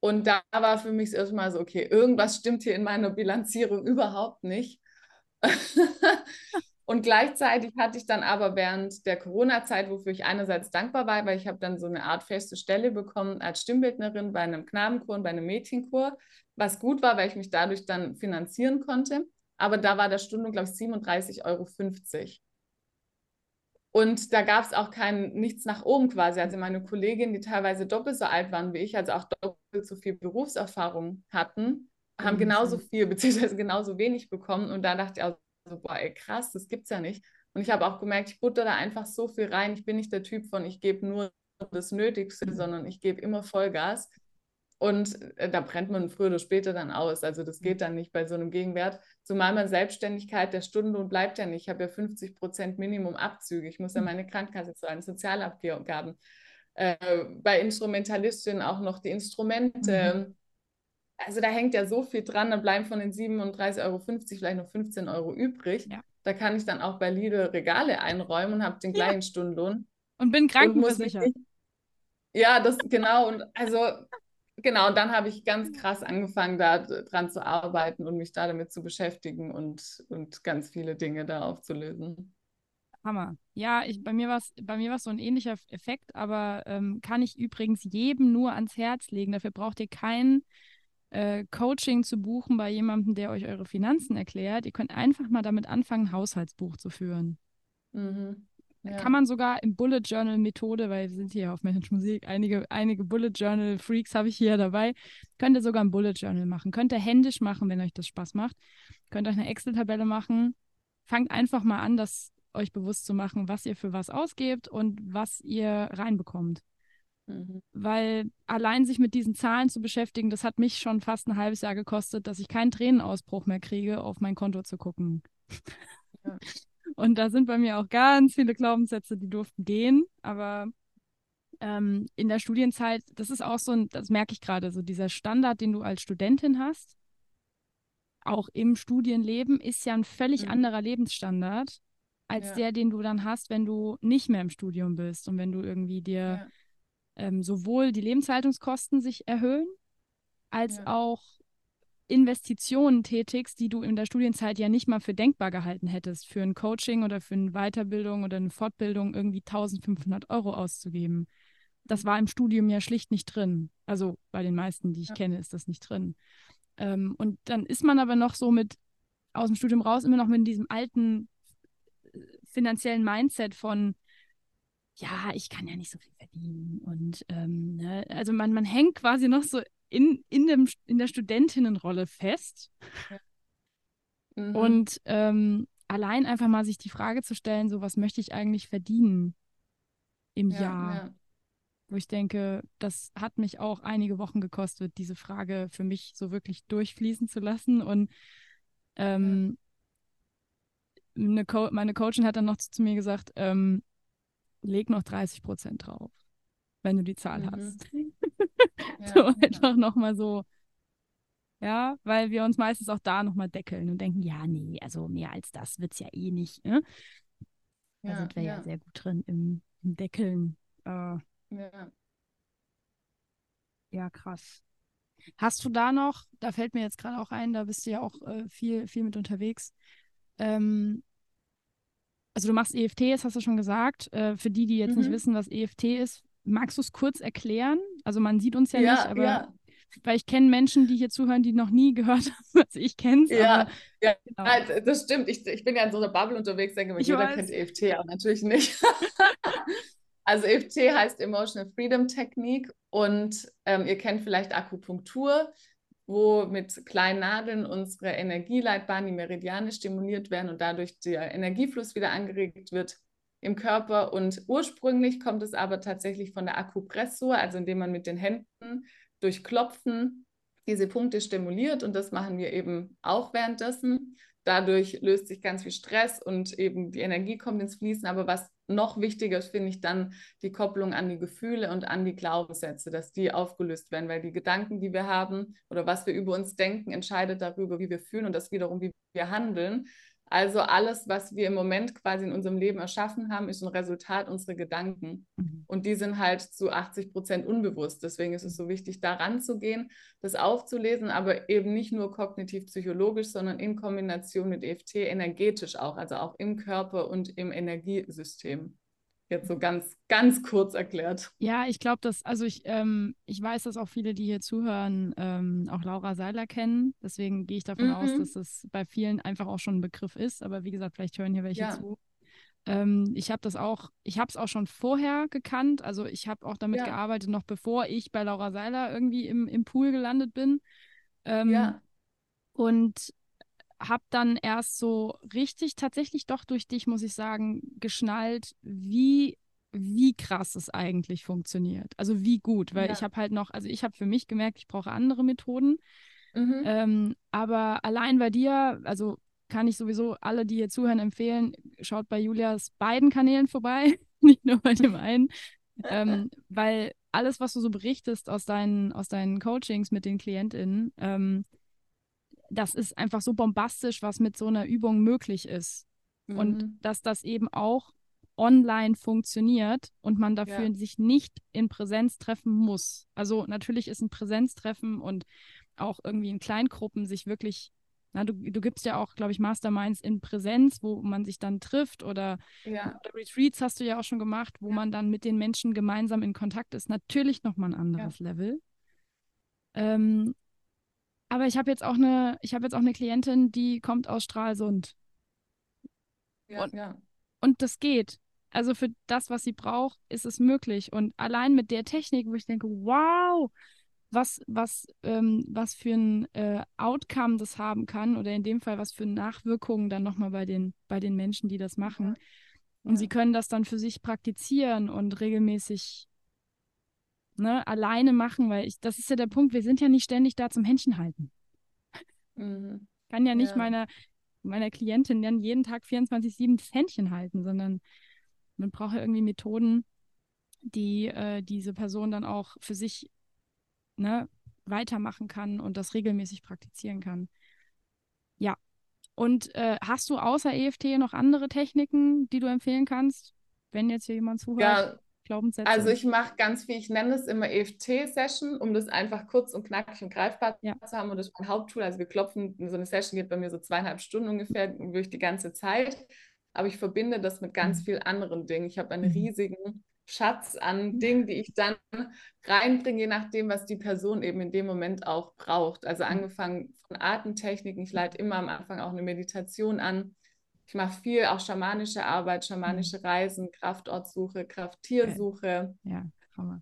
Und da war für mich erstmal so, okay, irgendwas stimmt hier in meiner Bilanzierung überhaupt nicht. Und gleichzeitig hatte ich dann aber während der Corona-Zeit, wofür ich einerseits dankbar war, weil ich habe dann so eine Art feste Stelle bekommen als Stimmbildnerin bei einem Knabenchor und bei einem Mädchenchor, was gut war, weil ich mich dadurch dann finanzieren konnte. Aber da war der Stunde, glaube ich, 37,50 Euro. Und da gab es auch kein nichts nach oben quasi. Also meine Kolleginnen, die teilweise doppelt so alt waren wie ich, also auch doppelt so viel Berufserfahrung hatten, haben Mhm, genauso viel beziehungsweise genauso wenig bekommen. Und da dachte ich auch so, boah, ey, krass, das gibt's ja nicht. Und ich habe auch gemerkt, ich butter da einfach so viel rein. Ich bin nicht der Typ von, ich gebe nur das Nötigste, Mhm. sondern ich gebe immer Vollgas. Und äh, da brennt man früher oder später dann aus. Also das geht dann nicht bei so einem Gegenwert. Zumal man Selbstständigkeit, der Stundenlohn bleibt ja nicht. Ich habe ja 50 Prozent Minimum Abzüge. Ich muss ja Mhm. meine Krankenkasse zahlen, Sozialabgaben. Äh, bei Instrumentalistinnen auch noch die Instrumente. Mhm. Also da hängt ja so viel dran. Da bleiben von den 37,50 Euro vielleicht noch 15 Euro übrig. Ja. Da kann ich dann auch bei Lidl Regale einräumen und habe den Ja. gleichen Stundenlohn. Und bin Und krankenversichert. nicht ja, das genau. Und also, genau, und dann habe ich ganz krass angefangen, da dran zu arbeiten und mich da damit zu beschäftigen und, und ganz viele Dinge da aufzulösen. Hammer. Ja, ich, bei mir war es bei mir war's so ein ähnlicher Effekt, aber ähm, kann ich übrigens jedem nur ans Herz legen. Dafür braucht ihr kein äh, Coaching zu buchen bei jemandem, der euch eure Finanzen erklärt. Ihr könnt einfach mal damit anfangen, ein Haushaltsbuch zu führen. Mhm. Kann Ja. man sogar im Bullet Journal Methode, weil wir sind hier auf Mensch Musik, einige, einige Bullet Journal Freaks habe ich hier dabei, könnt ihr sogar ein Bullet Journal machen. Könnt ihr händisch machen, wenn euch das Spaß macht. Könnt euch eine Excel-Tabelle machen. Fangt einfach mal an, das euch bewusst zu machen, was ihr für was ausgebt und was ihr reinbekommt. Mhm. Weil allein sich mit diesen Zahlen zu beschäftigen, das hat mich schon fast ein halbes Jahr gekostet, dass ich keinen Tränenausbruch mehr kriege, auf mein Konto zu gucken. Ja. Und da sind bei mir auch ganz viele Glaubenssätze, die durften gehen. Aber ähm, in der Studienzeit, das ist auch so ein, das merke ich gerade, so dieser Standard, den du als Studentin hast, auch im Studienleben, ist ja ein völlig Mhm. anderer Lebensstandard als Ja. der, den du dann hast, wenn du nicht mehr im Studium bist und wenn du irgendwie dir Ja. ähm, sowohl die Lebenshaltungskosten sich erhöhen, als Ja. auch Investitionen tätigst, die du in der Studienzeit ja nicht mal für denkbar gehalten hättest, für ein Coaching oder für eine Weiterbildung oder eine Fortbildung irgendwie 1500 Euro auszugeben. Das war im Studium ja schlicht nicht drin. Also bei den meisten, die ich Ja. kenne, ist das nicht drin. Ähm, und dann ist man aber noch so mit aus dem Studium raus, immer noch mit diesem alten äh, finanziellen Mindset von, ja, ich kann ja nicht so viel verdienen. Und ähm, ne? also man, man hängt quasi noch so in, in, dem, in der Studentinnenrolle fest. Mhm. Und ähm, allein einfach mal sich die Frage zu stellen, so was möchte ich eigentlich verdienen im ja, Jahr? ja. Wo ich denke, das hat mich auch einige Wochen gekostet, diese Frage für mich so wirklich durchfließen zu lassen. Und ähm, eine Co meine Coachin hat dann noch zu, zu mir gesagt, ähm, leg noch 30 Prozent drauf, wenn du die Zahl Mhm. hast. So ja. einfach nochmal so, ja, weil wir uns meistens auch da nochmal deckeln und denken, ja, nee, also mehr als das wird es ja eh nicht. Ne? Da Ja, sind wir ja. sehr gut drin im, im Deckeln. Äh, Ja. ja, krass. Hast du da noch, da fällt mir jetzt gerade auch ein, da bist du ja auch äh, viel, viel mit unterwegs. Ähm, also du machst EFT, das hast du schon gesagt. Äh, für die, die jetzt nicht Mhm. wissen, was EFT ist, magst du es kurz erklären? Also man sieht uns ja, Ja, nicht, aber ja. weil ich kenne Menschen, die hier zuhören, die noch nie gehört haben. Also ich kenne Ja, ja, genau. das stimmt. Ich, ich bin ja in so einer Bubble unterwegs, denke mir, Ich jeder weiß. kennt EFT, aber natürlich nicht. Also EFT heißt Emotional Freedom Technique und ähm, ihr kennt vielleicht Akupunktur. wo mit kleinen Nadeln unsere Energieleitbahnen, die Meridiane stimuliert werden und dadurch der Energiefluss wieder angeregt wird im Körper. Und ursprünglich kommt es aber tatsächlich von der Akupressur, also indem man mit den Händen durch Klopfen diese Punkte stimuliert und das machen wir eben auch währenddessen. Dadurch löst sich ganz viel Stress und eben die Energie kommt ins Fließen. Aber was noch wichtiger ist, finde ich dann die Kopplung an die Gefühle und an die Glaubenssätze, dass die aufgelöst werden, weil die Gedanken, die wir haben oder was wir über uns denken, entscheidet darüber, wie wir fühlen und das wiederum, wie wir handeln. Also alles, was wir im Moment quasi in unserem Leben erschaffen haben, ist ein Resultat unserer Gedanken. Mhm. Und die sind halt zu 80 Prozent unbewusst. Deswegen ist es so wichtig, daran zu gehen, das aufzulesen, aber eben nicht nur kognitiv-psychologisch, sondern in Kombination mit EFT energetisch auch, also auch im Körper und im Energiesystem. Jetzt so ganz, ganz kurz erklärt. Ja, ich glaube, dass, also ich, ähm, ich weiß, dass auch viele, die hier zuhören, ähm, auch Laura Seiler kennen. Deswegen gehe ich davon mhm. aus, dass das bei vielen einfach auch schon ein Begriff ist. Aber wie gesagt, vielleicht hören hier welche ja. zu. Ähm, ich habe das auch, ich habe es auch schon vorher gekannt. Also ich habe auch damit ja. gearbeitet, noch bevor ich bei Laura Seiler irgendwie im, im Pool gelandet bin. Ähm, ja. Und habe dann erst so richtig tatsächlich doch durch dich, muss ich sagen, geschnallt, wie wie krass es eigentlich funktioniert. Also wie gut, weil ja. ich habe halt noch, also ich habe für mich gemerkt, ich brauche andere Methoden. Mhm. Ähm, aber allein bei dir, also kann ich sowieso alle, die hier zuhören, empfehlen, schaut bei Julias beiden Kanälen vorbei, nicht nur bei dem einen. ähm, weil alles, was du so berichtest aus deinen, aus deinen Coachings mit den KlientInnen, ähm, das ist einfach so bombastisch, was mit so einer Übung möglich ist. Mhm. Und dass das eben auch online funktioniert und man dafür ja. sich nicht in Präsenz treffen muss. Also natürlich ist ein Präsenztreffen und auch irgendwie in Kleingruppen sich wirklich, na, du, du gibst ja auch, glaube ich, Masterminds in Präsenz, wo man sich dann trifft oder, ja. oder Retreats hast du ja auch schon gemacht, wo ja. man dann mit den Menschen gemeinsam in Kontakt ist. Natürlich nochmal ein anderes Level. Ähm, aber ich habe jetzt auch eine, ich habe jetzt auch eine Klientin, die kommt aus Stralsund. Ja, und, ja. und das geht. Also für das, was sie braucht, ist es möglich. Und allein mit der Technik, wo ich denke, wow, was, was, ähm, was für ein äh, Outcome das haben kann oder in dem Fall, was für Nachwirkungen dann nochmal bei den, bei den Menschen, die das machen. Und ja. sie können das dann für sich praktizieren und regelmäßig ne, alleine machen, weil ich, das ist ja der Punkt, wir sind ja nicht ständig da zum Händchen halten. Mhm. Kann ja nicht ja. meiner, meiner Klientin dann jeden Tag 24-7 das Händchen halten, sondern man braucht ja irgendwie Methoden, die äh, diese Person dann auch für sich ne, weitermachen kann und das regelmäßig praktizieren kann. Ja. Und äh, hast du außer EFT noch andere Techniken, die du empfehlen kannst, wenn jetzt hier jemand zuhört? Ja, Glaubenssätze? Also ich mache ganz viel, ich nenne es immer EFT-Session, um das einfach kurz und knackig und greifbar ja. zu haben. Und das ist mein Haupttool. Also wir klopfen, so eine Session geht bei mir so zweieinhalb Stunden ungefähr durch die ganze Zeit. Aber ich verbinde das mit ganz mhm. vielen anderen Dingen. Ich habe einen mhm. riesigen Schatz an Dingen, die ich dann reinbringe, je nachdem, was die Person eben in dem Moment auch braucht. Also mhm. angefangen von Atemtechniken. Ich leite immer am Anfang auch eine Meditation an ich mache viel auch schamanische Arbeit, schamanische mhm. Reisen, Kraftortsuche, Krafttiersuche. Ja.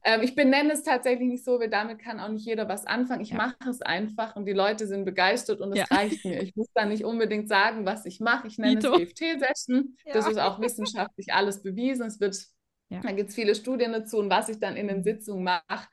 Ähm, ich benenne es tatsächlich nicht so, weil damit kann auch nicht jeder was anfangen. Ich ja. mache es einfach und die Leute sind begeistert und es ja. reicht mir. Ich muss da nicht unbedingt sagen, was ich mache. Ich nenne Ito. es EFT-Session. Ja. Das ist auch wissenschaftlich alles bewiesen. Es wird, da gibt es viele Studien dazu und was ich dann in den mhm. Sitzungen mache,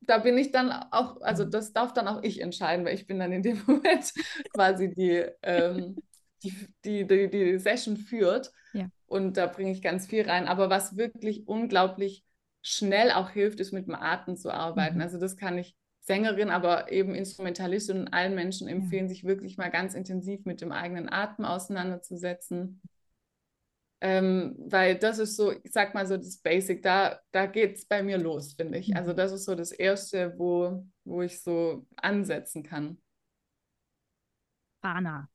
da bin ich dann auch, also mhm. das darf dann auch ich entscheiden, weil ich bin dann in dem Moment quasi die ähm, die, die, die, die Session führt. Ja. Und da bringe ich ganz viel rein. Aber was wirklich unglaublich schnell auch hilft, ist mit dem Atem zu arbeiten. Mhm. Also das kann ich Sängerin, aber eben Instrumentalistin und allen Menschen empfehlen, ja. sich wirklich mal ganz intensiv mit dem eigenen Atem auseinanderzusetzen. Ähm, weil das ist so, ich sag mal so das Basic, da, da geht es bei mir los, finde ich. Also mhm. das ist so das Erste, wo, wo ich so ansetzen kann. Prana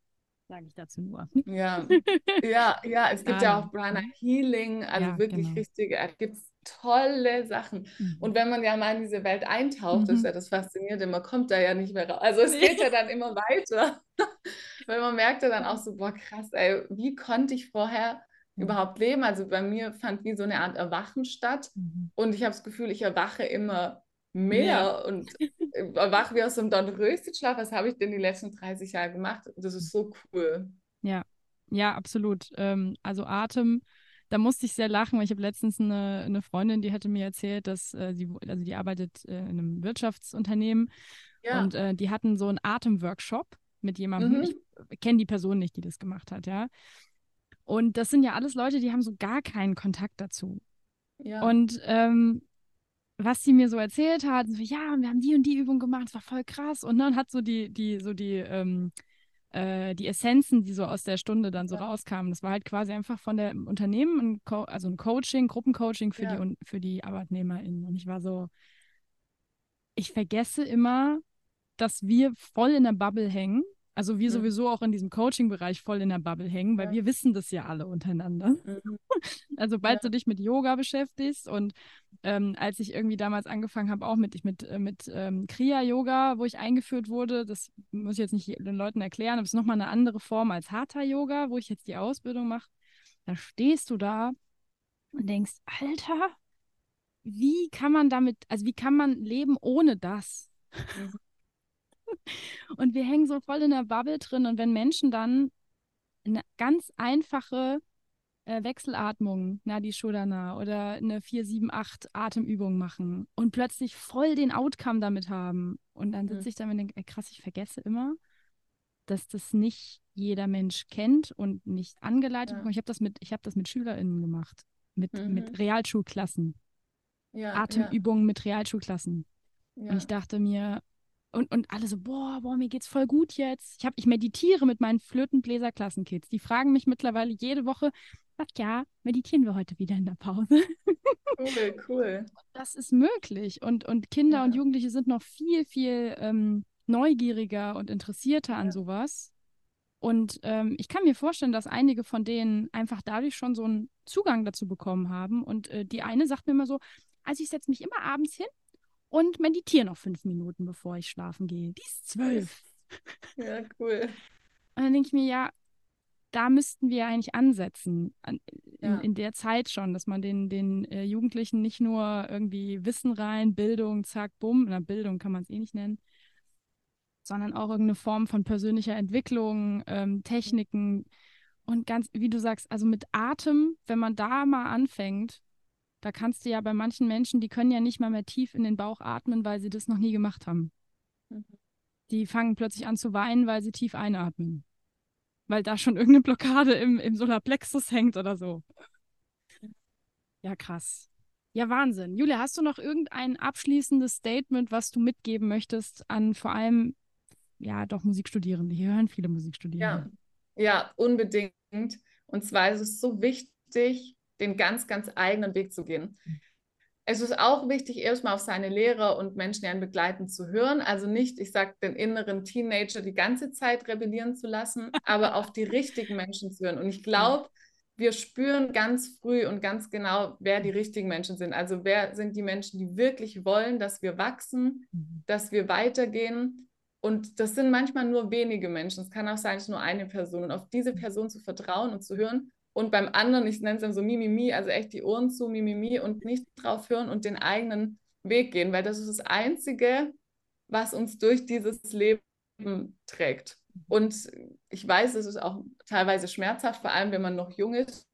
sage ich dazu nur. Ja, ja, ja, es gibt ah, ja auch Prana Healing, also ja, wirklich genau. richtige, es gibt tolle Sachen. Mhm. Und wenn man ja mal in diese Welt eintaucht, mhm. ist ja das Faszinierende, man kommt da ja nicht mehr raus. Also es geht ja dann immer weiter. Weil man merkt ja dann auch so, boah, krass, ey, wie konnte ich vorher mhm. überhaupt leben? Also bei mir fand wie so eine Art Erwachen statt. Mhm. Und ich habe das Gefühl, ich erwache immer mehr ja. und äh, wach wie aus so einem Dornröschenschlaf. Was habe ich denn die letzten 30 Jahre gemacht? Das ist so cool. Ja, ja, absolut. Ähm, also Atem, da musste ich sehr lachen, weil ich habe letztens eine, eine Freundin, die hatte mir erzählt, dass äh, sie, also die arbeitet äh, in einem Wirtschaftsunternehmen ja. und äh, die hatten so einen Atemworkshop mit jemandem. Mhm. Ich kenne die Person nicht, die das gemacht hat, ja. Und das sind ja alles Leute, die haben so gar keinen Kontakt dazu. Ja. Und ähm, was sie mir so erzählt hat, so, ja, wir haben die und die Übung gemacht, es war voll krass. Und dann hat so die, die, so die, ähm, äh, die Essenzen, die so aus der Stunde dann so ja. rauskamen. Das war halt quasi einfach von der Unternehmen, ein Co also ein Coaching, Gruppencoaching für, ja. die, für die ArbeitnehmerInnen. Und ich war so, ich vergesse immer, dass wir voll in der Bubble hängen. Also wir mhm. sowieso auch in diesem Coaching-Bereich voll in der Bubble hängen, weil ja. wir wissen das ja alle untereinander. Mhm. Also sobald ja. du dich mit Yoga beschäftigst und ähm, als ich irgendwie damals angefangen habe, auch mit, mit, äh, mit ähm, Kriya-Yoga, wo ich eingeführt wurde, das muss ich jetzt nicht den Leuten erklären, aber es ist nochmal eine andere Form als Hatha-Yoga, wo ich jetzt die Ausbildung mache. Da stehst du da und denkst, Alter, wie kann man damit, also wie kann man leben ohne das? Mhm. Und wir hängen so voll in der Bubble drin. Und wenn Menschen dann eine ganz einfache äh, Wechselatmung, Nadi Shodana oder eine 4-7-8 Atemübung machen und plötzlich voll den Outcome damit haben. Und dann sitze mhm. ich da und denke, ey, krass, ich vergesse immer, dass das nicht jeder Mensch kennt und nicht angeleitet ja. bekommt. Ich habe das mit, das mit SchülerInnen gemacht, mit, mhm. mit Realschulklassen. Ja, Atemübungen ja. mit Realschulklassen. Und ich dachte mir, und, und alle so, boah, boah, mir geht's voll gut jetzt. Ich, hab, ich meditiere mit meinen Flötenbläser-Klassenkids. Die fragen mich mittlerweile jede Woche, ach ja, meditieren wir heute wieder in der Pause. Cool, cool. Das ist möglich. Und, und Kinder ja. und Jugendliche sind noch viel, viel ähm, neugieriger und interessierter ja. an sowas. Und ähm, ich kann mir vorstellen, dass einige von denen einfach dadurch schon so einen Zugang dazu bekommen haben. Und äh, die eine sagt mir immer so, also ich setze mich immer abends hin und meditiere noch fünf Minuten, bevor ich schlafen gehe. Die ist zwölf. Ja, cool. Und dann denke ich mir, ja, da müssten wir eigentlich ansetzen, in, ja. in der Zeit schon, dass man den, den äh, Jugendlichen nicht nur irgendwie Wissen rein, Bildung, zack, bumm, na, Bildung kann man es eh nicht nennen, sondern auch irgendeine Form von persönlicher Entwicklung, ähm, Techniken und ganz, wie du sagst, also mit Atem, wenn man da mal anfängt, da kannst du ja bei manchen Menschen, die können ja nicht mal mehr tief in den Bauch atmen, weil sie das noch nie gemacht haben. Mhm. Die fangen plötzlich an zu weinen, weil sie tief einatmen. Weil da schon irgendeine Blockade im, im Solarplexus hängt oder so. Ja, krass. Ja, Wahnsinn. Julia, hast du noch irgendein abschließendes Statement, was du mitgeben möchtest an vor allem, ja, doch Musikstudierende? Hier hören viele Musikstudierende. Ja, ja unbedingt. Und zwar ist es so wichtig, den ganz, ganz eigenen Weg zu gehen. Es ist auch wichtig, erstmal auf seine Lehrer und Menschen, die einen begleiten, zu hören. Also nicht, ich sage, den inneren Teenager die ganze Zeit rebellieren zu lassen, aber auf die richtigen Menschen zu hören. Und ich glaube, wir spüren ganz früh und ganz genau, wer die richtigen Menschen sind. Also wer sind die Menschen, die wirklich wollen, dass wir wachsen, mhm. dass wir weitergehen. Und das sind manchmal nur wenige Menschen. Es kann auch sein, es ist nur eine Person. Und auf diese Person zu vertrauen und zu hören und beim anderen, ich nenne es dann so Mimimi, also echt die Ohren zu, Mimimi und nicht drauf hören und den eigenen Weg gehen, weil das ist das Einzige, was uns durch dieses Leben trägt. Und ich weiß, es ist auch teilweise schmerzhaft, vor allem wenn man noch jung ist,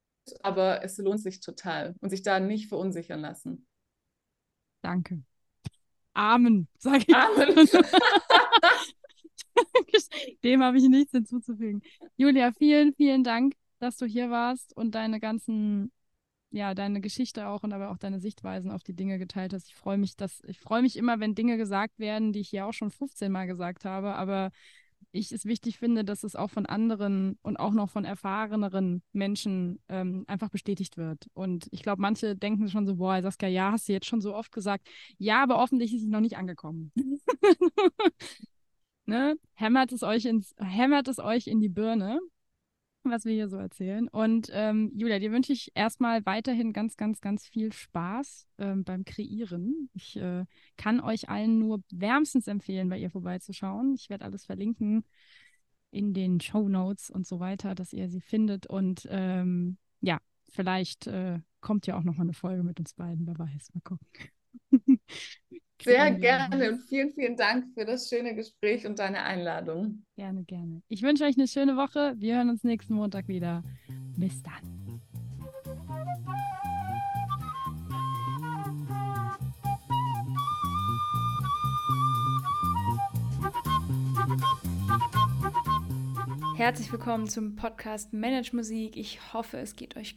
aber es lohnt sich total und sich da nicht verunsichern lassen. Danke. Amen, sage ich. Amen. Dem habe ich nichts hinzuzufügen. Julia, vielen, vielen Dank dass du hier warst und deine ganzen, ja, deine Geschichte auch und aber auch deine Sichtweisen auf die Dinge geteilt hast. Ich freue mich, dass, ich freue mich immer, wenn Dinge gesagt werden, die ich hier auch schon 15 Mal gesagt habe, aber ich es wichtig finde, dass es auch von anderen und auch noch von erfahreneren Menschen ähm, einfach bestätigt wird. Und ich glaube, manche denken schon so, boah, Saskia, ja, hast du jetzt schon so oft gesagt. Ja, aber offensichtlich ist es noch nicht angekommen. ne? Hämmert es euch ins, hämmert es euch in die Birne was wir hier so erzählen. Und ähm, Julia, dir wünsche ich erstmal weiterhin ganz, ganz, ganz viel Spaß ähm, beim Kreieren. Ich äh, kann euch allen nur wärmstens empfehlen, bei ihr vorbeizuschauen. Ich werde alles verlinken in den Show Notes und so weiter, dass ihr sie findet. Und ähm, ja, vielleicht äh, kommt ja auch noch mal eine Folge mit uns beiden, wer weiß. Mal gucken. Sehr gerne und vielen, vielen Dank für das schöne Gespräch und deine Einladung. Gerne, gerne. Ich wünsche euch eine schöne Woche. Wir hören uns nächsten Montag wieder. Bis dann. Herzlich willkommen zum Podcast Manage Musik. Ich hoffe, es geht euch